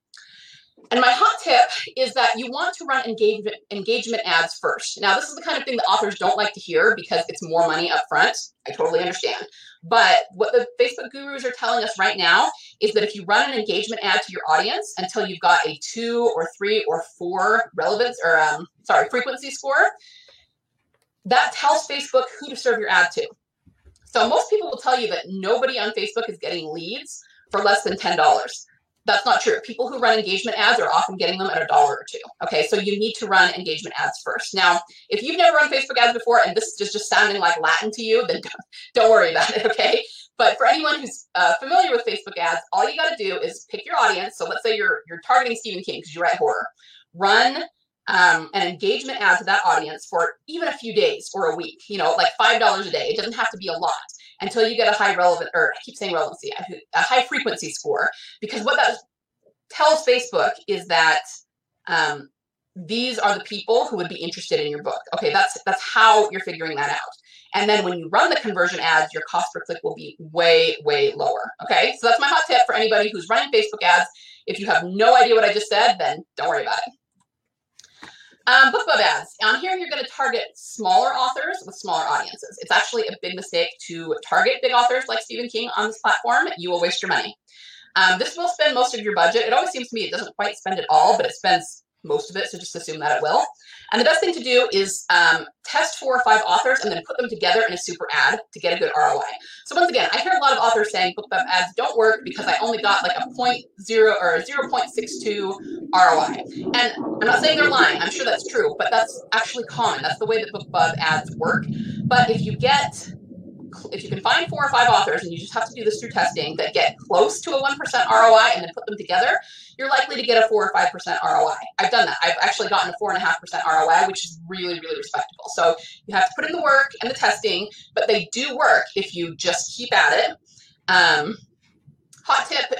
And my hot tip is that you want to run engagement engagement ads first. Now, this is the kind of thing that authors don't like to hear because it's more money up front. I totally understand. But what the Facebook gurus are telling us right now is that if you run an engagement ad to your audience until you've got a two or three or four relevance or um, sorry frequency score, that tells Facebook who to serve your ad to. So most people will tell you that nobody on Facebook is getting leads for less than ten dollars that's not true. People who run engagement ads are often getting them at a dollar or two. Okay, so you need to run engagement ads first. Now, if you've never run Facebook ads before and this is just sounding like Latin to you, then don't, don't worry about it. Okay, but for anyone who's uh, familiar with Facebook ads, all you got to do is pick your audience. So let's say you're you're targeting Stephen King because you write horror. Run um, an engagement ad to that audience for even a few days or a week. You know, like five dollars a day. It doesn't have to be a lot until you get a high relevant, or I keep saying relevancy, a high frequency score. Because what that tells Facebook is that um, these are the people who would be interested in your book. Okay, that's that's how you're figuring that out. And then when you run the conversion ads, your cost per click will be way, way lower. Okay, so that's my hot tip for anybody who's running Facebook ads. If you have no idea what I just said, then don't worry about it. Um, BookBub ads. On here, you're going to target smaller authors with smaller audiences. It's actually a big mistake to target big authors like Stephen King on this platform. You will waste your money. Um, this will spend most of your budget. It always seems to me it doesn't quite spend it all, but it spends most of it, so just assume that it will. And the best thing to do is um, test four or five authors and then put them together in a super ad to get a good ROI. So once again, I hear a lot of authors saying BookBub ads don't work because I only got like a point zero or a 0.62 ROI. And I'm not saying they're lying. I'm sure that's true, but that's actually common. That's the way that BookBub ads work. But if you get if you can find four or five authors and you just have to do this through testing that get close to a 1% ROI and then put them together, you're likely to get a 4 or 5% ROI. I've done that. I've actually gotten a 4.5% ROI, which is really, really respectable. So you have to put in the work and the testing, but they do work if you just keep at it. Um, hot tip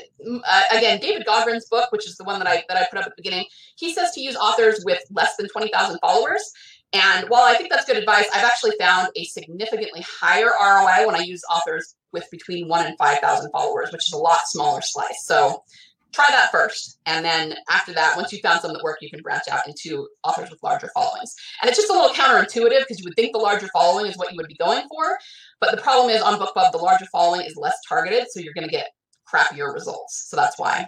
uh, again david gaughran's book which is the one that i that i put up at the beginning he says to use authors with less than 20000 followers and while I think that's good advice, I've actually found a significantly higher ROI when I use authors with between one and 5,000 followers, which is a lot smaller slice. So try that first. And then after that, once you've found some that work, you can branch out into authors with larger followings. And it's just a little counterintuitive because you would think the larger following is what you would be going for. But the problem is on BookBub, the larger following is less targeted. So you're going to get crappier results. So that's why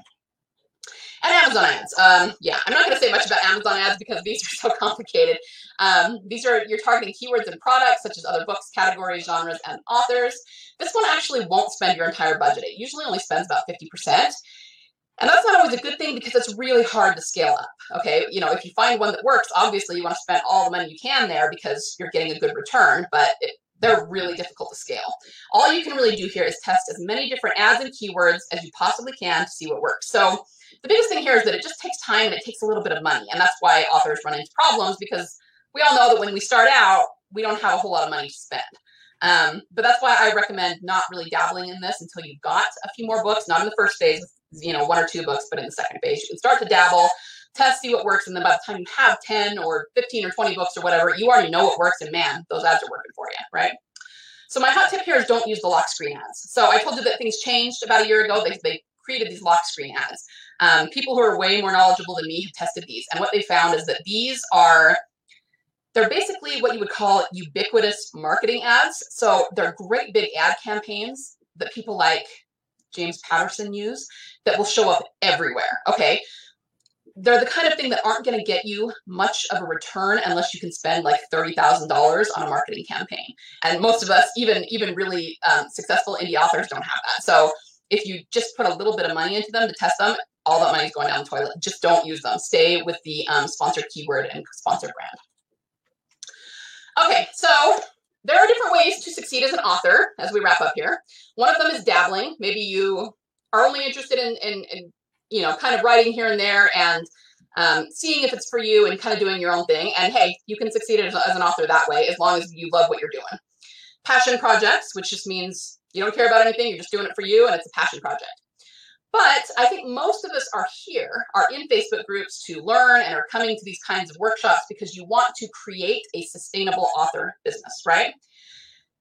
and Amazon ads. Um, yeah, I'm not going to say much about Amazon ads because these are so complicated. Um, these are you're targeting keywords and products such as other books, categories, genres, and authors. This one actually won't spend your entire budget. It usually only spends about 50%. And that's not always a good thing because it's really hard to scale up. Okay, you know, if you find one that works, obviously you want to spend all the money you can there because you're getting a good return, but it, they're really difficult to scale. All you can really do here is test as many different ads and keywords as you possibly can to see what works. So the biggest thing here is that it just takes time and it takes a little bit of money. And that's why authors run into problems because we all know that when we start out, we don't have a whole lot of money to spend. Um, but that's why I recommend not really dabbling in this until you've got a few more books, not in the first phase, you know, one or two books, but in the second phase. You can start to dabble, test, see what works, and then by the time you have 10 or 15 or 20 books or whatever, you already know what works, and man, those ads are working for you, right? So my hot tip here is don't use the lock screen ads. So I told you that things changed about a year ago. They, they created these lock screen ads. Um, people who are way more knowledgeable than me have tested these, and what they found is that these are they're basically what you would call ubiquitous marketing ads. So they're great big ad campaigns that people like James Patterson use that will show up everywhere. Okay. They're the kind of thing that aren't going to get you much of a return unless you can spend like thirty thousand dollars on a marketing campaign. And most of us, even even really um, successful indie authors, don't have that. So if you just put a little bit of money into them to test them, all that money is going down the toilet. Just don't use them. Stay with the um, sponsored keyword and sponsored brand. Okay, so there are different ways to succeed as an author as we wrap up here. One of them is dabbling. Maybe you are only interested in, in, in you know, kind of writing here and there and um, seeing if it's for you and kind of doing your own thing. And hey, you can succeed as, as an author that way as long as you love what you're doing. Passion projects, which just means you don't care about anything, you're just doing it for you, and it's a passion project. But I think most of us are here, are in Facebook groups to learn and are coming to these kinds of workshops because you want to create a sustainable author business, right?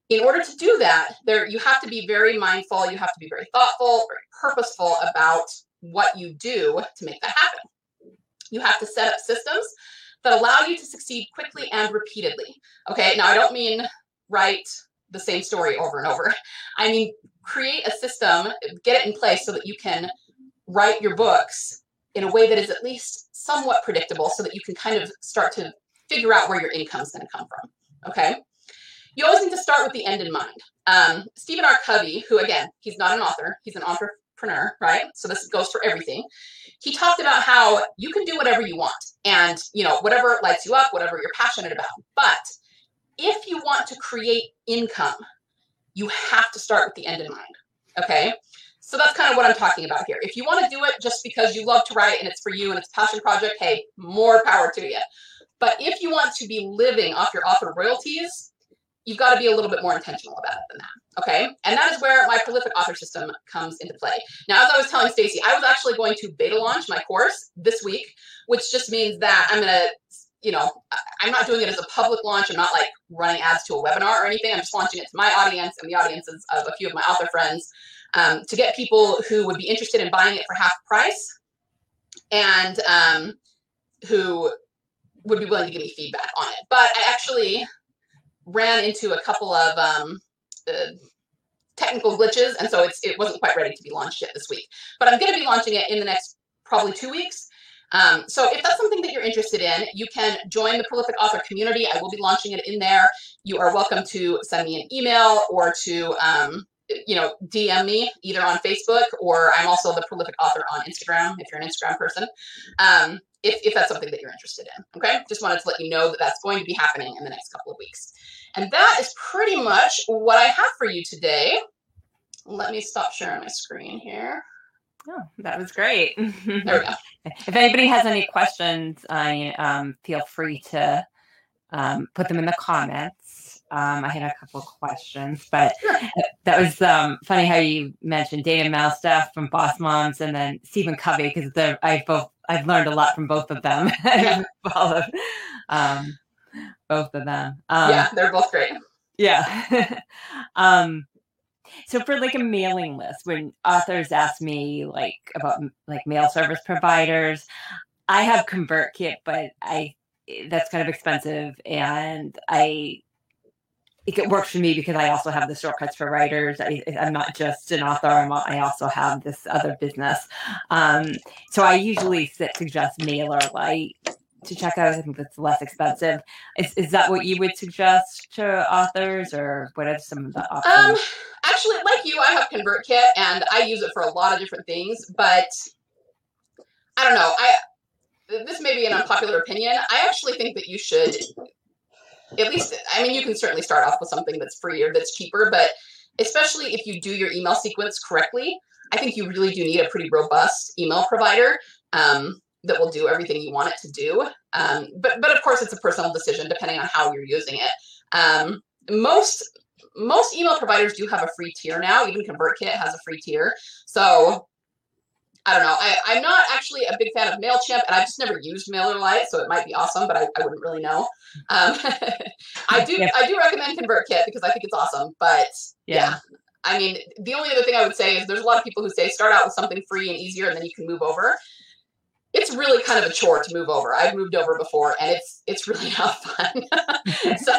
In order to do that, there you have to be very mindful, you have to be very thoughtful, very purposeful about what you do to make that happen. You have to set up systems that allow you to succeed quickly and repeatedly. Okay, now I don't mean write the same story over and over. I mean create a system, get it in place so that you can write your books in a way that is at least somewhat predictable so that you can kind of start to figure out where your income is going to come from. Okay. You always need to start with the end in mind. Um, Stephen R. Covey, who again, he's not an author, he's an entrepreneur, right? So this goes for everything. He talked about how you can do whatever you want and, you know, whatever lights you up, whatever you're passionate about. But if you want to create income, you have to start with the end in mind. Okay. So that's kind of what I'm talking about here. If you want to do it just because you love to write and it's for you and it's a passion project, hey, more power to you. But if you want to be living off your author royalties, you've got to be a little bit more intentional about it than that. Okay. And that is where my prolific author system comes into play. Now, as I was telling Stacy, I was actually going to beta launch my course this week, which just means that I'm going to you know, I'm not doing it as a public launch. I'm not like running ads to a webinar or anything. I'm just launching it to my audience and the audiences of a few of my author friends um, to get people who would be interested in buying it for half price and um, who would be willing to give me feedback on it. But I actually ran into a couple of um, uh, technical glitches, and so it wasn't quite ready to be launched yet this week. But I'm going to be launching it in the next probably two weeks. Um, so if that's something that you're interested in, you can join the Prolific Author community. I will be launching it in there. You are welcome to send me an email or to, um, you know, DM me either on Facebook or I'm also the Prolific Author on Instagram if you're an Instagram person. Um, if, if that's something that you're interested in. Okay. Just wanted to let you know that that's going to be happening in the next couple of weeks. And that is pretty much what I have for you today. Let me stop sharing my screen here. Oh, that was great. There we go. if anybody has any questions, I um, feel free to um, put them in the comments. Um, I had a couple questions, but that was um, funny how you mentioned Dana Malstaff from Boss Moms and then Stephen Covey because I both I've learned a lot from both of them. Yeah. followed um, both of them. Um, yeah, they're both great. Yeah. so for like a mailing list, when authors ask me like about like mail service providers, I have ConvertKit, but I that's kind of expensive, and I it works for me because I also have the shortcuts for writers. I, am not just an author; I'm, i also have this other business. Um, so I usually suggest MailerLite to check out. I think that's less expensive. Is, is that what you would suggest to authors, or what are some of the options? Um, actually, like you, I have ConvertKit, and I use it for a lot of different things. But I don't know. I this may be an unpopular opinion. I actually think that you should, at least. I mean, you can certainly start off with something that's free or that's cheaper, but especially if you do your email sequence correctly, I think you really do need a pretty robust email provider. Um, that will do everything you want it to do. Um, but but of course, it's a personal decision depending on how you're using it. Um, most most email providers do have a free tier now. Even ConvertKit has a free tier. So I don't know. I, I'm not actually a big fan of MailChimp, and I've just never used MailerLite, so it might be awesome, but I, I wouldn't really know. Um, I do I do recommend ConvertKit because I think it's awesome, but yeah. yeah. I mean, the only other thing I would say is there's a lot of people who say start out with something free and easier, and then you can move over. It's really kind of a chore to move over. I've moved over before, and it's it's really not fun. so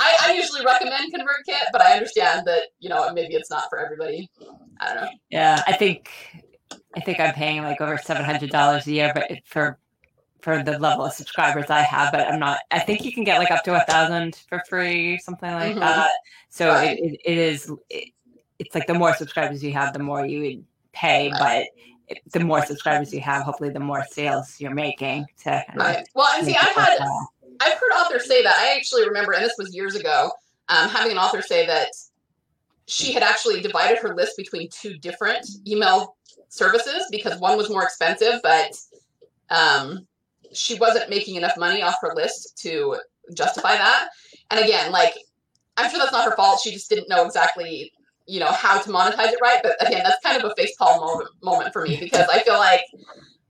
I, I usually recommend ConvertKit, but I understand that you know maybe it's not for everybody. I don't know. Yeah, I think I think I'm paying like over seven hundred dollars a year, but for for the level of subscribers I have, but I'm not. I think you can get like up to a thousand for free, something like mm-hmm. that. So right. it, it is. It, it's like the more subscribers you have, the more you would pay, but the more subscribers you have, hopefully, the more sales you're making. To right. Well, and see, I've had I've heard authors say that. I actually remember, and this was years ago, um, having an author say that she had actually divided her list between two different email services because one was more expensive, but um, she wasn't making enough money off her list to justify that. And again, like I'm sure that's not her fault. She just didn't know exactly, you know, how to monetize it right. But again, that's kind of a facepalm moment, moment for me because I feel like,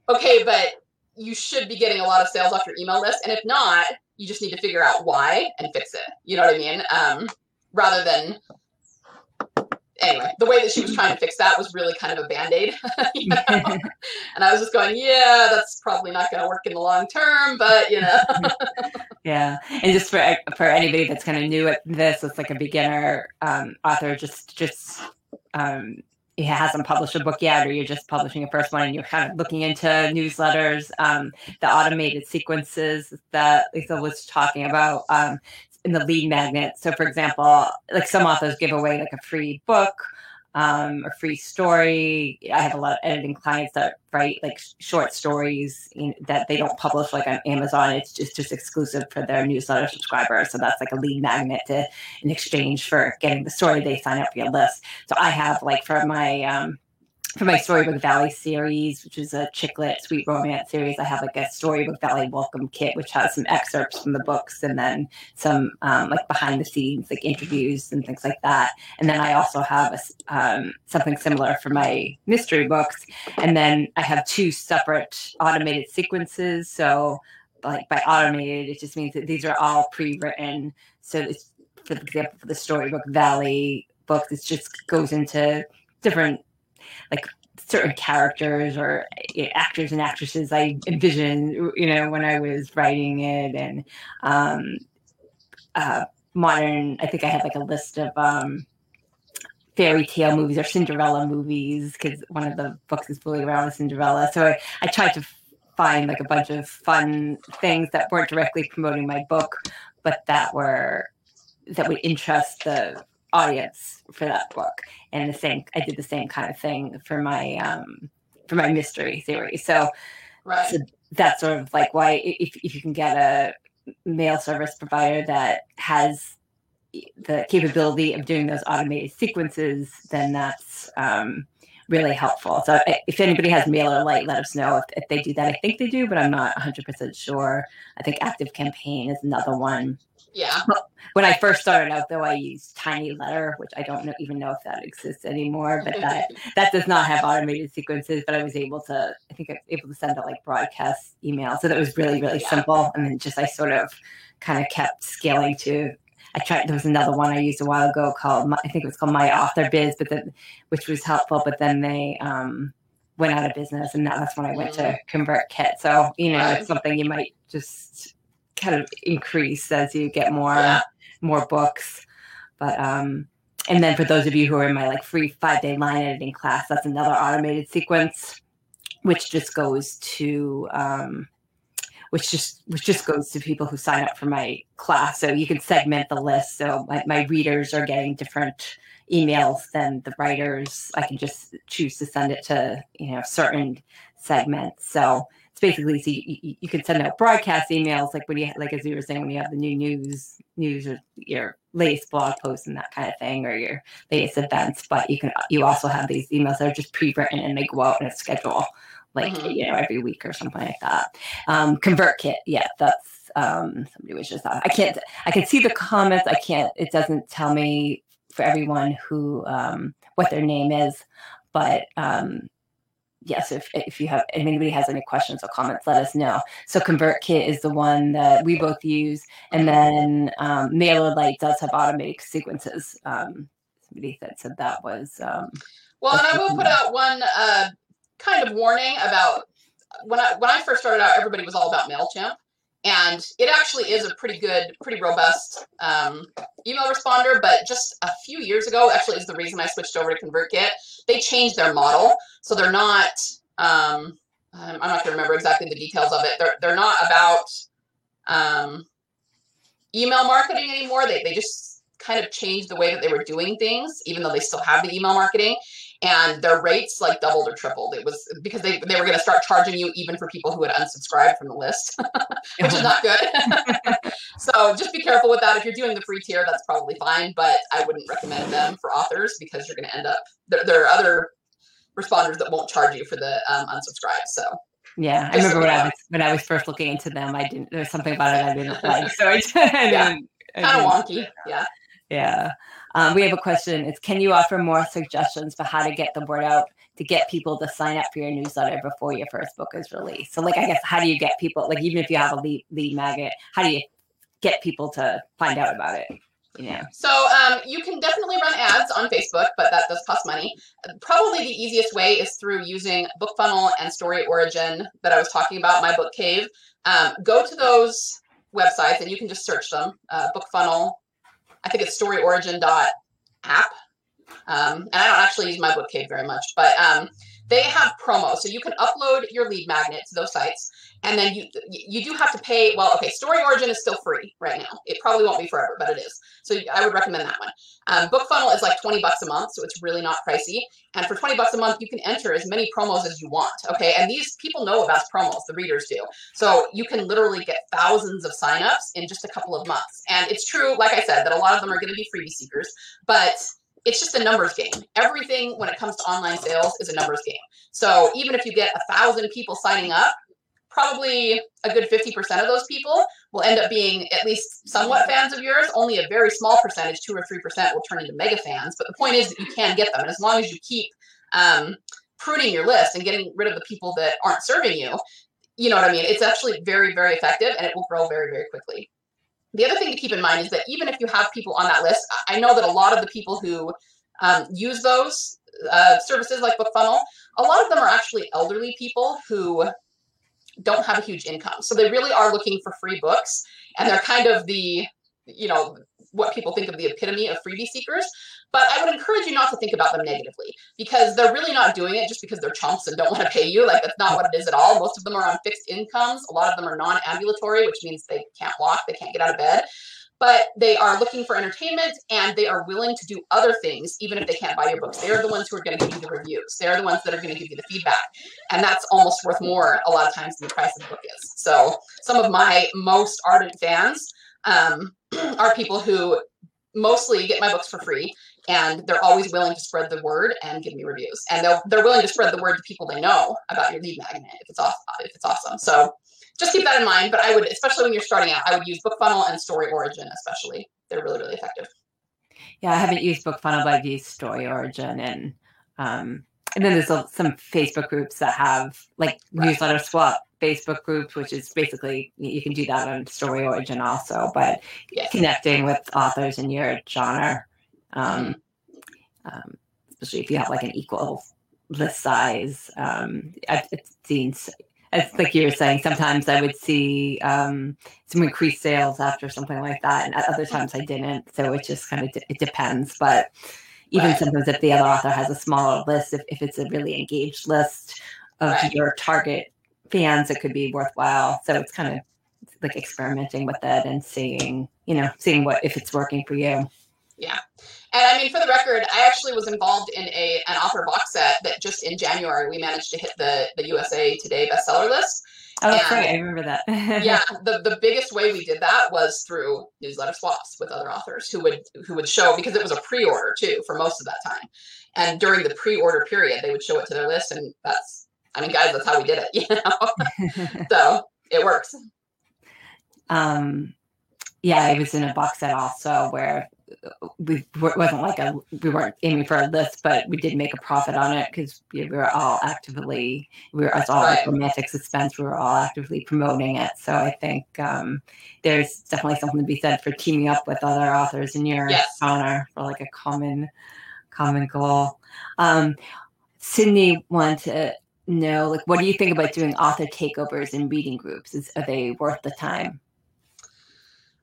okay, but you should be getting a lot of sales off your email list, and if not, you just need to figure out why and fix it. You know what I mean? Um, rather than anyway, the way that she was trying to fix that was really kind of a band aid. you know? and I was just going, yeah, that's probably not going to work in the long term, but you know. yeah. And just for, for anybody that's kind of new at this, it's like a beginner um, author, just, just, um, he hasn't published a book yet, or you're just publishing a first one and you're kind of looking into newsletters, um, the automated sequences that Lisa was talking about. Um, in the lead magnet. So, for example, like some authors give away like a free book, um, a free story. I have a lot of editing clients that write like short stories that they don't publish like on Amazon. It's just just exclusive for their newsletter subscribers. So that's like a lead magnet to in exchange for getting the story. They sign up for your list. So I have like for my um, for my Storybook Valley series, which is a chick lit sweet romance series, I have like a Storybook Valley welcome kit, which has some excerpts from the books and then some um, like behind the scenes, like interviews and things like that. And then I also have a, um, something similar for my mystery books. And then I have two separate automated sequences. So, like by automated, it just means that these are all pre written. So, it's, for example, for the Storybook Valley books, it just goes into different like certain characters or you know, actors and actresses I envisioned, you know, when I was writing it, and um, uh, modern. I think I had like a list of um, fairy tale movies or Cinderella movies because one of the books is fully around with Cinderella. So I, I tried to find like a bunch of fun things that weren't directly promoting my book, but that were that would interest the audience for that book. And the same, I did the same kind of thing for my um, for my mystery series. So, right. so that's sort of like why if if you can get a mail service provider that has the capability of doing those automated sequences, then that's um, really helpful. So if anybody has MailerLite, let us know if, if, they do that. I think they do, but I'm not 100% sure. I think Active Campaign is another one yeah. When I first started out, though, I used Tiny Letter, which I don't know, even know if that exists anymore. But that that does not have automated sequences. But I was able to, I think, I was able to send out like broadcast email, so that was really really simple. And then just I sort of kind of kept scaling to. I tried. There was another one I used a while ago called I think it was called My Author Biz, but then which was helpful. But then they um, went out of business, and that's when I went to mm-hmm. ConvertKit. So you know, it's something you might just kind of increase as you get more more books. But um, and then for those of you who are in my like free five day line editing class, that's another automated sequence, which just goes to um, which just which just goes to people who sign up for my class. So you can segment the list. So my, my readers are getting different emails than the writers. I can just choose to send it to you know certain segments. So it's basically so you, you, can send out broadcast emails like when you like as you were saying when you have the new news news or your latest blog posts and that kind of thing or your latest events but you can you also have these emails that are just pre-written and they go out in a schedule like mm-hmm. you know every week or something like that um ConvertKit yeah that's um somebody was just i can't i can see the comments i can't it doesn't tell me for everyone who um what their name is but um yes, if if you have if anybody has any questions or comments, let us know. So ConvertKit is the one that we both use, and then um, MailerLite does have automatic sequences. Um, somebody that said that was. Um, well, and I will put out one uh, kind of warning about when I when I first started out, everybody was all about Mailchimp, and it actually is a pretty good, pretty robust um, email responder. But just a few years ago, actually, is the reason I switched over to ConvertKit. They changed their model, so they're not. Um, I'm not going to remember exactly the details of it. They're they're not about um, email marketing anymore. They they just kind of changed the way that they were doing things, even though they still have the email marketing and their rates like doubled or tripled. It was because they, they were going to start charging you even for people who had unsubscribed from the list, which is not good. so just be careful with that. If you're doing the free tier, that's probably fine, but I wouldn't recommend them for authors because you're going to end up, there, there, are other responders that won't charge you for the um, unsubscribe. So yeah, I remember when I was when I was first looking into them, I didn't. There was something about it I didn't like, so I, I yeah. didn't. Kind of wonky, yeah. Yeah. Um, we have a question. It's can you offer more suggestions for how to get the word out to get people to sign up for your newsletter before your first book is released? So, like, I guess, how do you get people, like, even if you have a lead, lead magnet, how do you get people to find out about it? Yeah. So um, you can definitely run ads on Facebook, but that does cost money. Probably the easiest way is through using BookFunnel and Story Origin that I was talking about, my book cave. Um, go to those websites and you can just search them. Uh, BookFunnel, I think it's storyorigin.app. Um, and I don't actually use my book cave very much, but um, they have promos. So you can upload your lead magnet to those sites and then you you do have to pay well okay story origin is still free right now. It probably won't be forever but it is. So i would recommend that one. Um, book funnel is like 20 bucks a month so it's really not pricey. And for 20 bucks a month you can enter as many promos as you want okay? And these people know about promos the readers do. So you can literally get thousands of signups in just a couple of months. And it's true like i said that a lot of them are going to be freebie seekers but it's just a numbers game. Everything when it comes to online sales is a numbers game. So even if you get a thousand people signing up, probably a good 50% of those people will end up being at least somewhat fans of yours. Only a very small percentage, two or 3%, will turn into mega fans. But the point is that you can get them. And as long as you keep um, pruning your list and getting rid of the people that aren't serving you, you know what I mean? It's actually very, very effective and it will grow very, very quickly. The other thing to keep in mind is that even if you have people on that list, I know that a lot of the people who um, use those uh, services like BookFunnel, a lot of them are actually elderly people who don't have a huge income. So they really are looking for free books and they're kind of the, you know, what people think of the epitome of freebie seekers. But I would encourage you not to think about them negatively because they're really not doing it just because they're chumps and don't want to pay you. Like that's not what it is at all. Most of them are on fixed incomes. A lot of them are non-ambulatory, which means they can't walk, they can't get out of bed but they are looking for entertainment and they are willing to do other things even if they can't buy your books they're the ones who are going to give you the reviews they're the ones that are going to give you the feedback and that's almost worth more a lot of times than the price of the book is so some of my most ardent fans um, are people who mostly get my books for free and they're always willing to spread the word and give me reviews and they're, they're willing to spread the word to people they know about your lead magnet if it's awesome if it's awesome so just keep that in mind. But I would, especially when you're starting out, I would use BookFunnel and Story Origin, especially. They're really, really effective. Yeah, I haven't used BookFunnel, but I've used Story Origin, and um, and then there's some Facebook groups that have like newsletter swap Facebook groups, which is basically you can do that on Story Origin also, but yes. connecting with authors in your genre, um, um, especially if you have like an equal list size. Um, I've seen it's like you were saying, sometimes I would see um, some increased sales after something like that, and other times I didn't. So it just kind of de- it depends. But even right. sometimes if the other author has a smaller list, if, if it's a really engaged list of right. your target fans, it could be worthwhile. So it's kind of like experimenting with it and seeing, you know, seeing what if it's working for you. Yeah. And I mean, for the record, I actually was involved in a an author box set that just in January we managed to hit the the USA Today bestseller list. Oh, that's right. I remember that. yeah, the, the biggest way we did that was through newsletter swaps with other authors who would who would show because it was a pre-order too for most of that time, and during the pre-order period they would show it to their list, and that's I mean, guys, that's how we did it, you know. so it works. Um, yeah, it was in a box set also where we wasn't like a we weren't aiming for a list, but we did make a profit on it because we were all actively we were as all right. like romantic suspense. We were all actively promoting it. So I think um, there's definitely something to be said for teaming up with other authors in your yes. honor for like a common common goal. Um, Sydney wanted know like what do you think about doing author takeovers and reading groups? Is are they worth the time?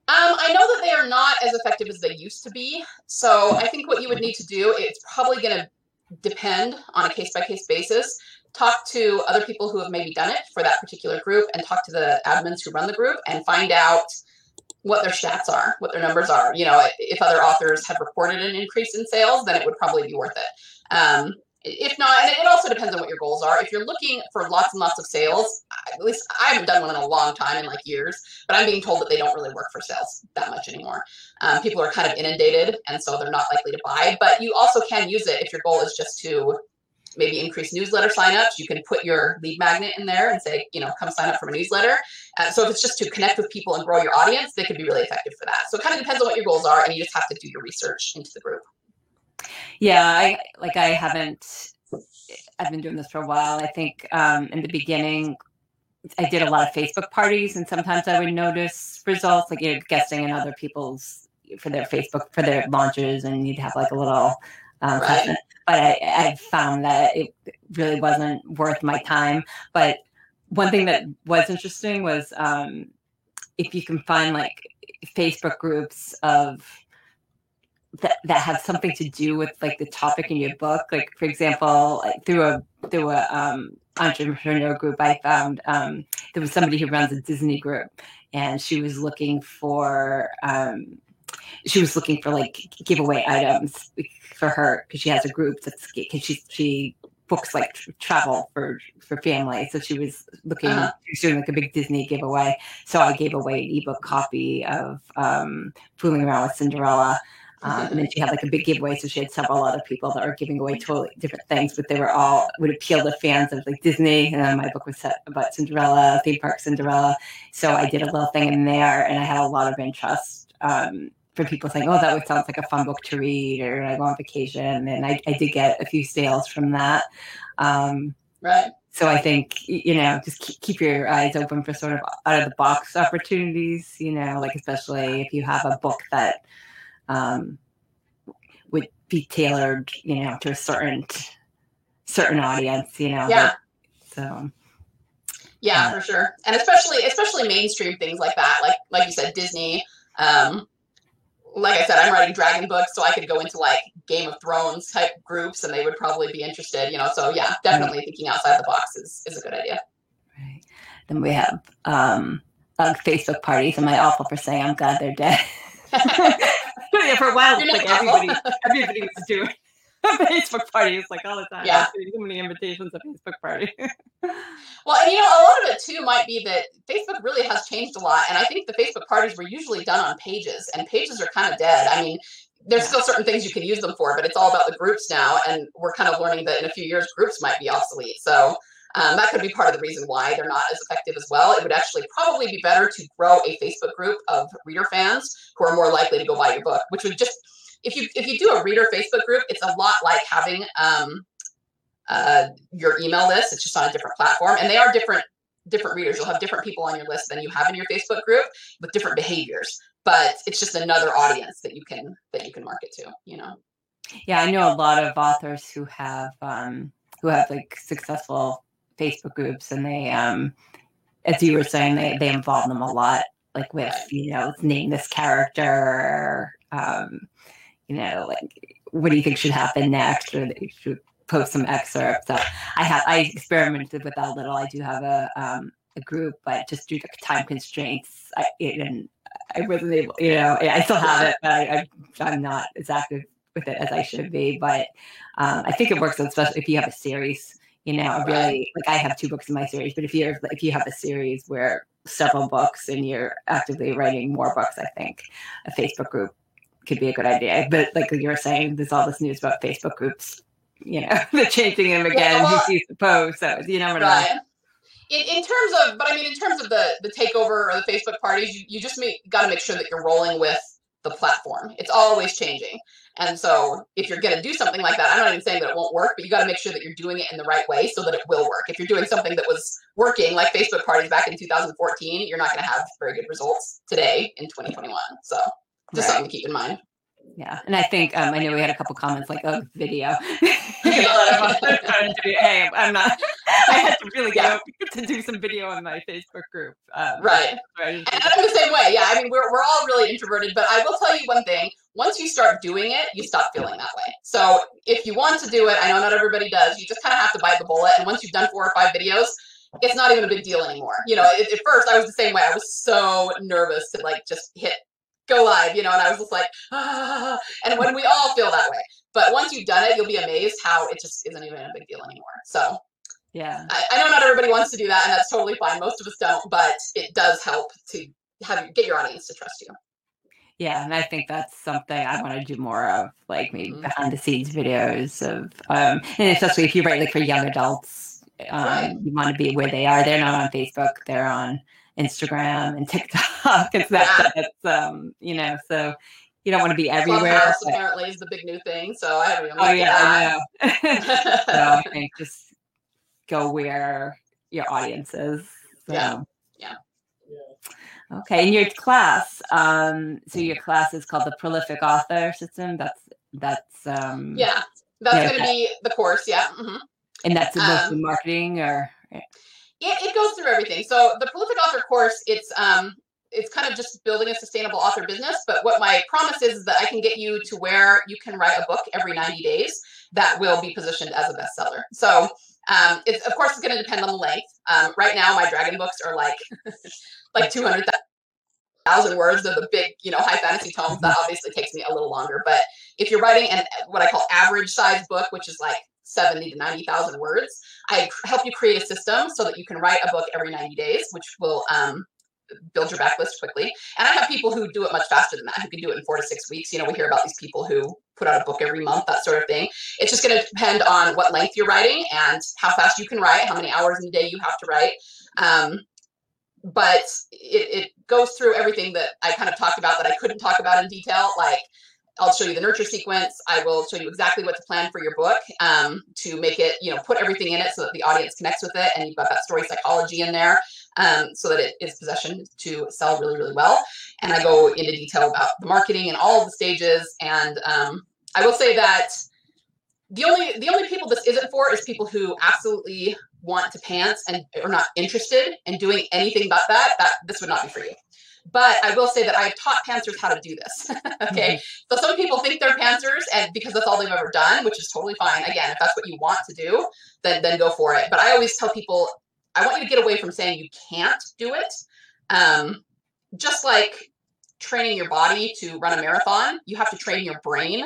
Um, I know that they are not as effective as they used to be. So I think what you would need to do, it's probably going to depend on a case by case basis. Talk to other people who have maybe done it for that particular group and talk to the admins who run the group and find out what their stats are, what their numbers are. You know, if other authors have reported an increase in sales, then it would probably be worth it. Um, if not, and it also depends on what your goals are. If you're looking for lots and lots of sales, at least I haven't done one in a long time, in like years, but I'm being told that they don't really work for sales that much anymore. Um, people are kind of inundated, and so they're not likely to buy. But you also can use it if your goal is just to maybe increase newsletter signups. You can put your lead magnet in there and say, you know, come sign up for a newsletter. Uh, so if it's just to connect with people and grow your audience, they could be really effective for that. So it kind of depends on what your goals are, and you just have to do your research into the group. Yeah, I like I haven't I've been doing this for a while. I think um, in the beginning I did a lot of Facebook parties and sometimes I would notice results like you're guessing in other people's for their Facebook for their launches and you'd have like a little um, right. but I, I found that it really wasn't worth my time. But one thing that was interesting was um, if you can find like Facebook groups of that that have something to do with like the topic in your book. Like for example, like, through a through a um, entrepreneur group, I found um, there was somebody who runs a Disney group, and she was looking for um, she was looking for like giveaway items for her because she has a group that's because she she books like travel for for family. So she was looking, uh-huh. she was doing like a big Disney giveaway. So I gave away an ebook copy of um, Fooling Around with Cinderella. Um, and then she had like a big giveaway. So she had several other people that were giving away totally different things, but they were all would appeal to fans of like Disney. And my book was set about Cinderella, theme park Cinderella. So I did a little thing in there and I had a lot of interest um, for people saying, oh, that would sounds like a fun book to read or I go on vacation. And I, I did get a few sales from that. Um, right. So I think, you know, just keep your eyes open for sort of out of the box opportunities, you know, like especially if you have a book that, um, would be tailored, you know, to a certain certain audience, you know. Yeah. so. Yeah, uh, for sure, and especially especially mainstream things like that, like like you said, Disney. Um, like I said, I'm writing dragon books, so I could go into like Game of Thrones type groups, and they would probably be interested. You know, so yeah, definitely right. thinking outside the box is is a good idea. Right. Then we have um, uh, Facebook parties. Am I awful for saying I'm glad they're dead? yeah, for a while, it's like everybody, everybody was doing a Facebook party. It's like all the time. Yeah. So many invitations to Facebook party. well, and you know, a lot of it too might be that Facebook really has changed a lot. And I think the Facebook parties were usually done on pages, and pages are kind of dead. I mean, there's still certain things you can use them for, but it's all about the groups now. And we're kind of learning that in a few years, groups might be obsolete. So um, that could be part of the reason why they're not as effective as well. It would actually probably be better to grow a Facebook group of reader fans who are more likely to go buy your book, which would just if you if you do a reader Facebook group, it's a lot like having um, uh, your email list. It's just on a different platform, and they are different different readers. You'll have different people on your list than you have in your Facebook group with different behaviors. But it's just another audience that you can that you can market to. You know. Yeah, I know a lot of authors who have um, who have like successful Facebook groups, and they, um, as you were saying, they they involve them a lot, like with you know, name this character, um, you know, like what do you think should happen next, or they should post some excerpts. So I have I experimented with that a little. I do have a um, a group, but just due to time constraints, I and I wasn't able, you know, I still have it, but I, I am not as active with it as I should be. But um, I think it works, especially if you have a series you know really like i have two books in my series but if you're if you have a series where several books and you're actively writing more books i think a facebook group could be a good idea but like you were saying there's all this news about facebook groups you know they're changing them again yeah, well, who sees the post so you never right. know in, in terms of, but I mean, in terms of the the takeover or the Facebook parties, you, you just got to make sure that you're rolling with the platform. It's always changing. And so if you're going to do something like that, I'm not even saying that it won't work, but you got to make sure that you're doing it in the right way so that it will work. If you're doing something that was working like Facebook parties back in 2014, you're not going to have very good results today in 2021. So just right. something to keep in mind. Yeah, and I think um, I know we had a couple comments like, "Oh, video." hey, I'm not. I had to really yeah. go to do some video on my Facebook group. Um, right. And I'm the same way. Yeah, I mean, we're we're all really introverted, but I will tell you one thing: once you start doing it, you stop feeling that way. So if you want to do it, I know not everybody does. You just kind of have to bite the bullet, and once you've done four or five videos, it's not even a big deal anymore. You know, at, at, first I was the same way. I was so nervous to like just hit go live, you know, and I was just like, ah, and when we all feel that way. But once you've done it, you'll be amazed how it just isn't even a big deal anymore. So yeah, I, I know not everybody wants to do that, and that's totally fine. Most of us don't, but it does help to have get your audience to trust you. Yeah, and I think that's something I want to do more of, like maybe mm-hmm. behind the scenes videos of, um, and especially if you write like for young adults, um, right. you want to be where they are. They're not on Facebook; they're on Instagram and TikTok. It's that yeah. that's um, you know, so you don't want to be everywhere. Clubhouse but... apparently is the big new thing. So I haven't even Oh yeah, I know. so I think just go where your audience is. So. Yeah. Yeah. Okay, in your class, um, so your class is called the Prolific Author System. That's that's um, yeah, that's going to be the course. Yeah, mm-hmm. and that's mostly um, marketing or it, it goes through everything. So the prolific author course, it's um it's kind of just building a sustainable author business. But what my promise is, is that I can get you to where you can write a book every 90 days that will be positioned as a bestseller. So um, it's of course it's going to depend on the length. Um, right now, my dragon books are like like 200,000 words. They're the big, you know, high fantasy tomes. That obviously takes me a little longer. But if you're writing an what I call average size book, which is like 70 to 90,000 words. I help you create a system so that you can write a book every 90 days, which will um, build your backlist quickly. And I have people who do it much faster than that, who can do it in four to six weeks. You know, we hear about these people who put out a book every month, that sort of thing. It's just going to depend on what length you're writing and how fast you can write, how many hours in a day you have to write. Um, but it, it goes through everything that I kind of talked about that I couldn't talk about in detail, like I'll show you the nurture sequence. I will show you exactly what to plan for your book um, to make it, you know, put everything in it so that the audience connects with it. And you've got that story psychology in there um, so that it is positioned to sell really, really well. And I go into detail about the marketing and all of the stages. And um, I will say that the only the only people this isn't for is people who absolutely want to pants and are not interested in doing anything but that. That this would not be for you. But I will say that I have taught pantsers how to do this. okay. Mm-hmm. So some people think they're pantsers and because that's all they've ever done, which is totally fine. Again, if that's what you want to do, then then go for it. But I always tell people, I want you to get away from saying you can't do it. Um, just like training your body to run a marathon, you have to train your brain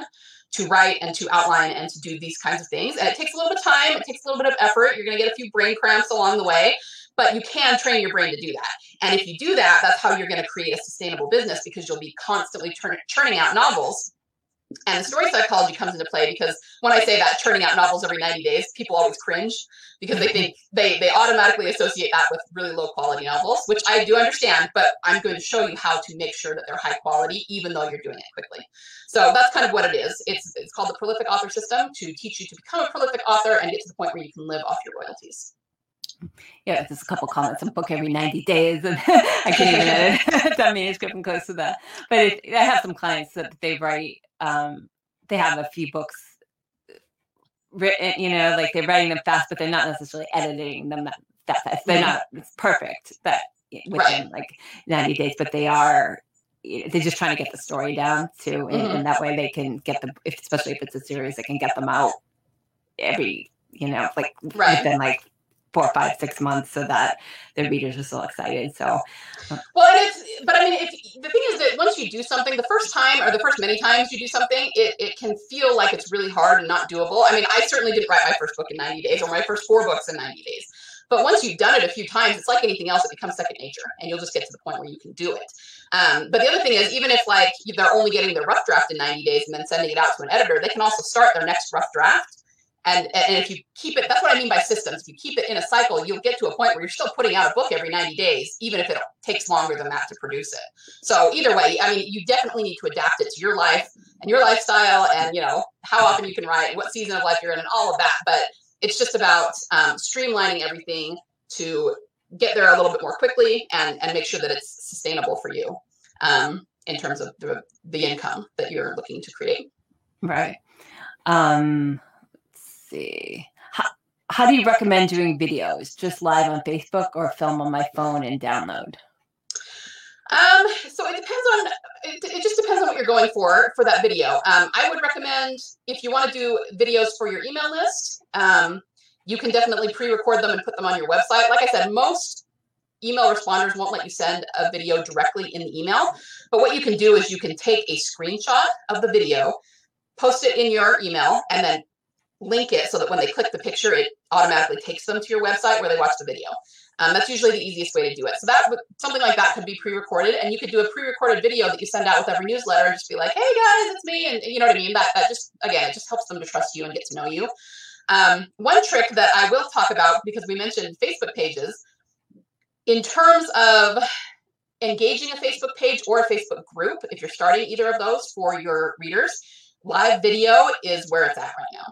to write and to outline and to do these kinds of things. And it takes a little bit of time, it takes a little bit of effort. You're going to get a few brain cramps along the way, but you can train your brain to do that. And if you do that, that's how you're going to create a sustainable business because you'll be constantly turn, churning out novels. And the story psychology comes into play because when I say that churning out novels every 90 days, people always cringe because they think they they automatically associate that with really low quality novels, which I do understand, but I'm going to show you how to make sure that they're high quality, even though you're doing it quickly. So that's kind of what it is. It's it's called the prolific author system to teach you to become a prolific author and get to the point where you can live off your royalties yeah, there's a couple comments on book every 90 days, and I can't even edit that manuscript and close to that. But it, I have some clients that they write, um, they have a few books written, you know, like they're writing them fast, but they're not necessarily editing them that, that fast. They're not perfect, but within right. like 90 days, but they are they're just trying to get the story down too, and, mm-hmm. and that way they can get the, especially if it's a series, they can get them out every, you know, like right. within like four, five, six months so that the readers are still excited. So, well, and it's, but I mean, if the thing is that once you do something, the first time or the first many times you do something, it, it can feel like it's really hard and not doable. I mean, I certainly didn't write my first book in 90 days or my first four books in 90 days. But once you've done it a few times, it's like anything else, it becomes second nature and you'll just get to the point where you can do it. Um, but the other thing is, even if like they're only getting their rough draft in 90 days and then sending it out to an editor, they can also start their next rough draft And, and if you keep it, that's what I mean by systems. If you keep it in a cycle, you'll get to a point where you're still putting out a book every 90 days, even if it takes longer than that to produce it. So either way, I mean, you definitely need to adapt it to your life and your lifestyle and, you know, how often you can write, what season of life you're in and all of that. But it's just about um, streamlining everything to get there a little bit more quickly and, and make sure that it's sustainable for you um, in terms of the, the income that you're looking to create. Right. Um, see. How, how do you recommend doing videos? Just live on Facebook or film on my phone and download? Um, so it depends on it, it just depends on what you're going for for that video. Um, I would recommend if you want to do videos for your email list, um, you can definitely pre-record them and put them on your website. Like I said, most email responders won't let you send a video directly in the email. But what you can do is you can take a screenshot of the video, post it in your email, and then link it so that when they click the picture, it automatically takes them to your website where they watch the video. Um, that's usually the easiest way to do it. So that something like that could be pre-recorded, and you could do a pre-recorded video that you send out with every newsletter, and just be like, "Hey guys, it's me," and you know what I mean. That that just again, it just helps them to trust you and get to know you. Um, one trick that I will talk about because we mentioned Facebook pages, in terms of engaging a Facebook page or a Facebook group, if you're starting either of those for your readers, live video is where it's at right now.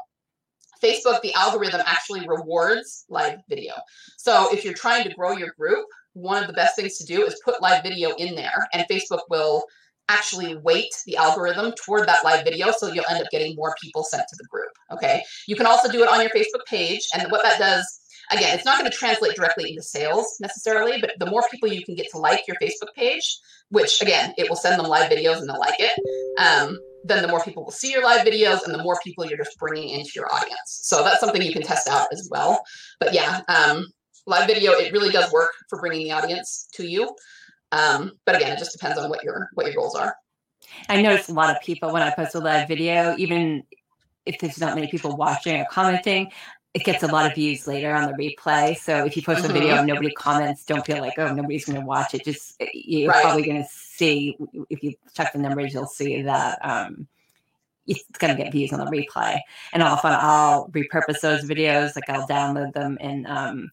Facebook, the algorithm actually rewards live video. So if you're trying to grow your group, one of the best things to do is put live video in there, and Facebook will actually weight the algorithm toward that live video so you'll end up getting more people sent to the group. Okay. You can also do it on your Facebook page. And what that does, again, it's not going to translate directly into sales necessarily, but the more people you can get to like your Facebook page, which again, it will send them live videos and they'll like it. Um, then the more people will see your live videos and the more people you're just bringing into your audience. So that's something you can test out as well. But yeah, um, live video, it really does work for bringing the audience to you. Um, but again, it just depends on what your what your goals are. I notice a lot of people when I post a live video, even if there's not many people watching or commenting, it gets a lot of views later on the replay. So if you post a video mm-hmm. and nobody comments, don't feel like, oh, nobody's going to watch it. Just eh, you're right. probably going to see, if you check the numbers, you'll see that um, it's going to get views on the replay. And often I'll repurpose those videos, like I'll download them and um,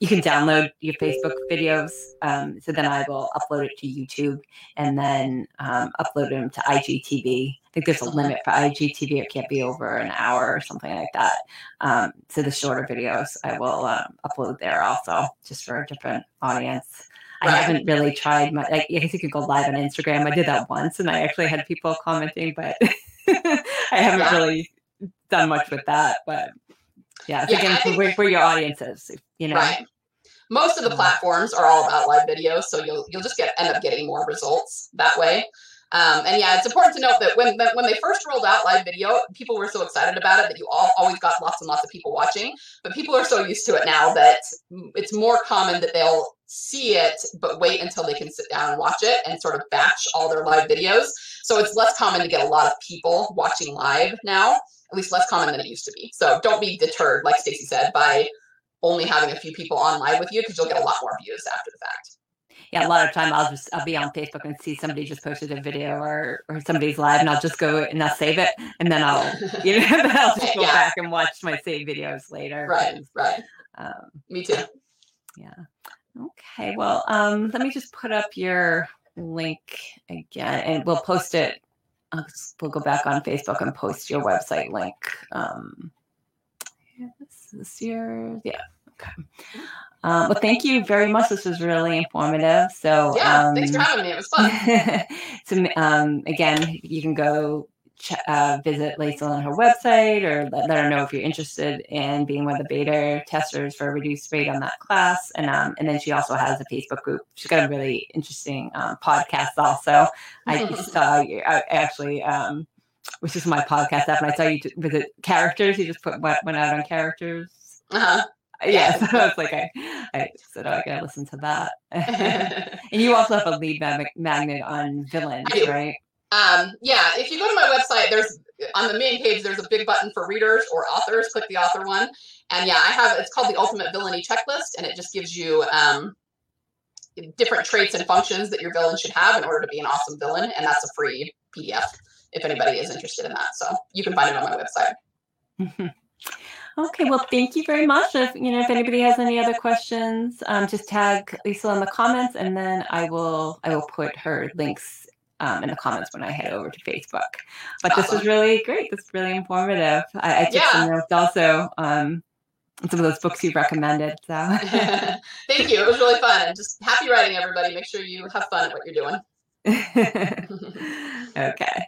you can download your Facebook videos. Um, so then I will upload it to YouTube and then um, upload them to IGTV. I think there's a limit for IGTV. It can't be over an hour or something like that. Um, so the shorter videos I will um, upload there also, just for a different audience. I haven't really tried my. Like, I guess you could go live on Instagram. I did that once, and I actually had people commenting, but I haven't really done much with that. But yeah, yeah again, for where, where, your audience is, you know. Right. Most of the platforms are all about live video, so you'll you'll just get end up getting more results that way. Um, and yeah, it's important to note that when when they first rolled out live video, people were so excited about it that you all, always got lots and lots of people watching. But people are so used to it now that it's more common that they'll see it but wait until they can sit down and watch it and sort of batch all their live videos. So it's less common to get a lot of people watching live now, at least less common than it used to be. So don't be deterred, like Stacy said, by only having a few people on live with you because you'll get a lot more views after the fact. Yeah, a lot of time I'll just I'll be on Facebook and see somebody just posted a video or or somebody's live and I'll just go and I'll save it and then I'll you know I'll just go yeah. back and watch my saved videos later. Right, right. Um, Me too. Yeah. Okay. Well, um, let me just put up your link again, and we'll post it. we'll go back on Facebook and post your website link. Um, this year. Yeah. Okay. Um, well, thank you very much. This was really informative. So yeah, um, thanks for having me. It was fun. so um, again, you can go ch- uh, visit Laisel on her website or let, let, her know if you're interested in being one of the beta testers for a reduced rate on that class. And um, and then she also has a Facebook group. She's got a really interesting um, podcast also. I saw you I actually. Um, which is my podcast app, and I saw you with it characters. You just put went, went out on characters. Uh-huh. Yeah, so I was like, I, I said, oh, I gotta listen to that. and you also have a lead mag- magnet on villains, right? Um, yeah, if you go to my website, there's on the main page, there's a big button for readers or authors. Click the author one, and yeah, I have it's called the Ultimate Villainy Checklist, and it just gives you um, different traits and functions that your villain should have in order to be an awesome villain, and that's a free PDF if anybody is interested in that. So you can find it on my website. Okay, well, thank you very much. If you know, if anybody has any other questions, um, just tag Lisa in the comments, and then I will I will put her links um, in the comments when I head over to Facebook. But this was really great. This is really informative. I, I took yeah. some notes also. Um, some of those books you recommended. So thank you. It was really fun. Just happy writing, everybody. Make sure you have fun at what you're doing. okay.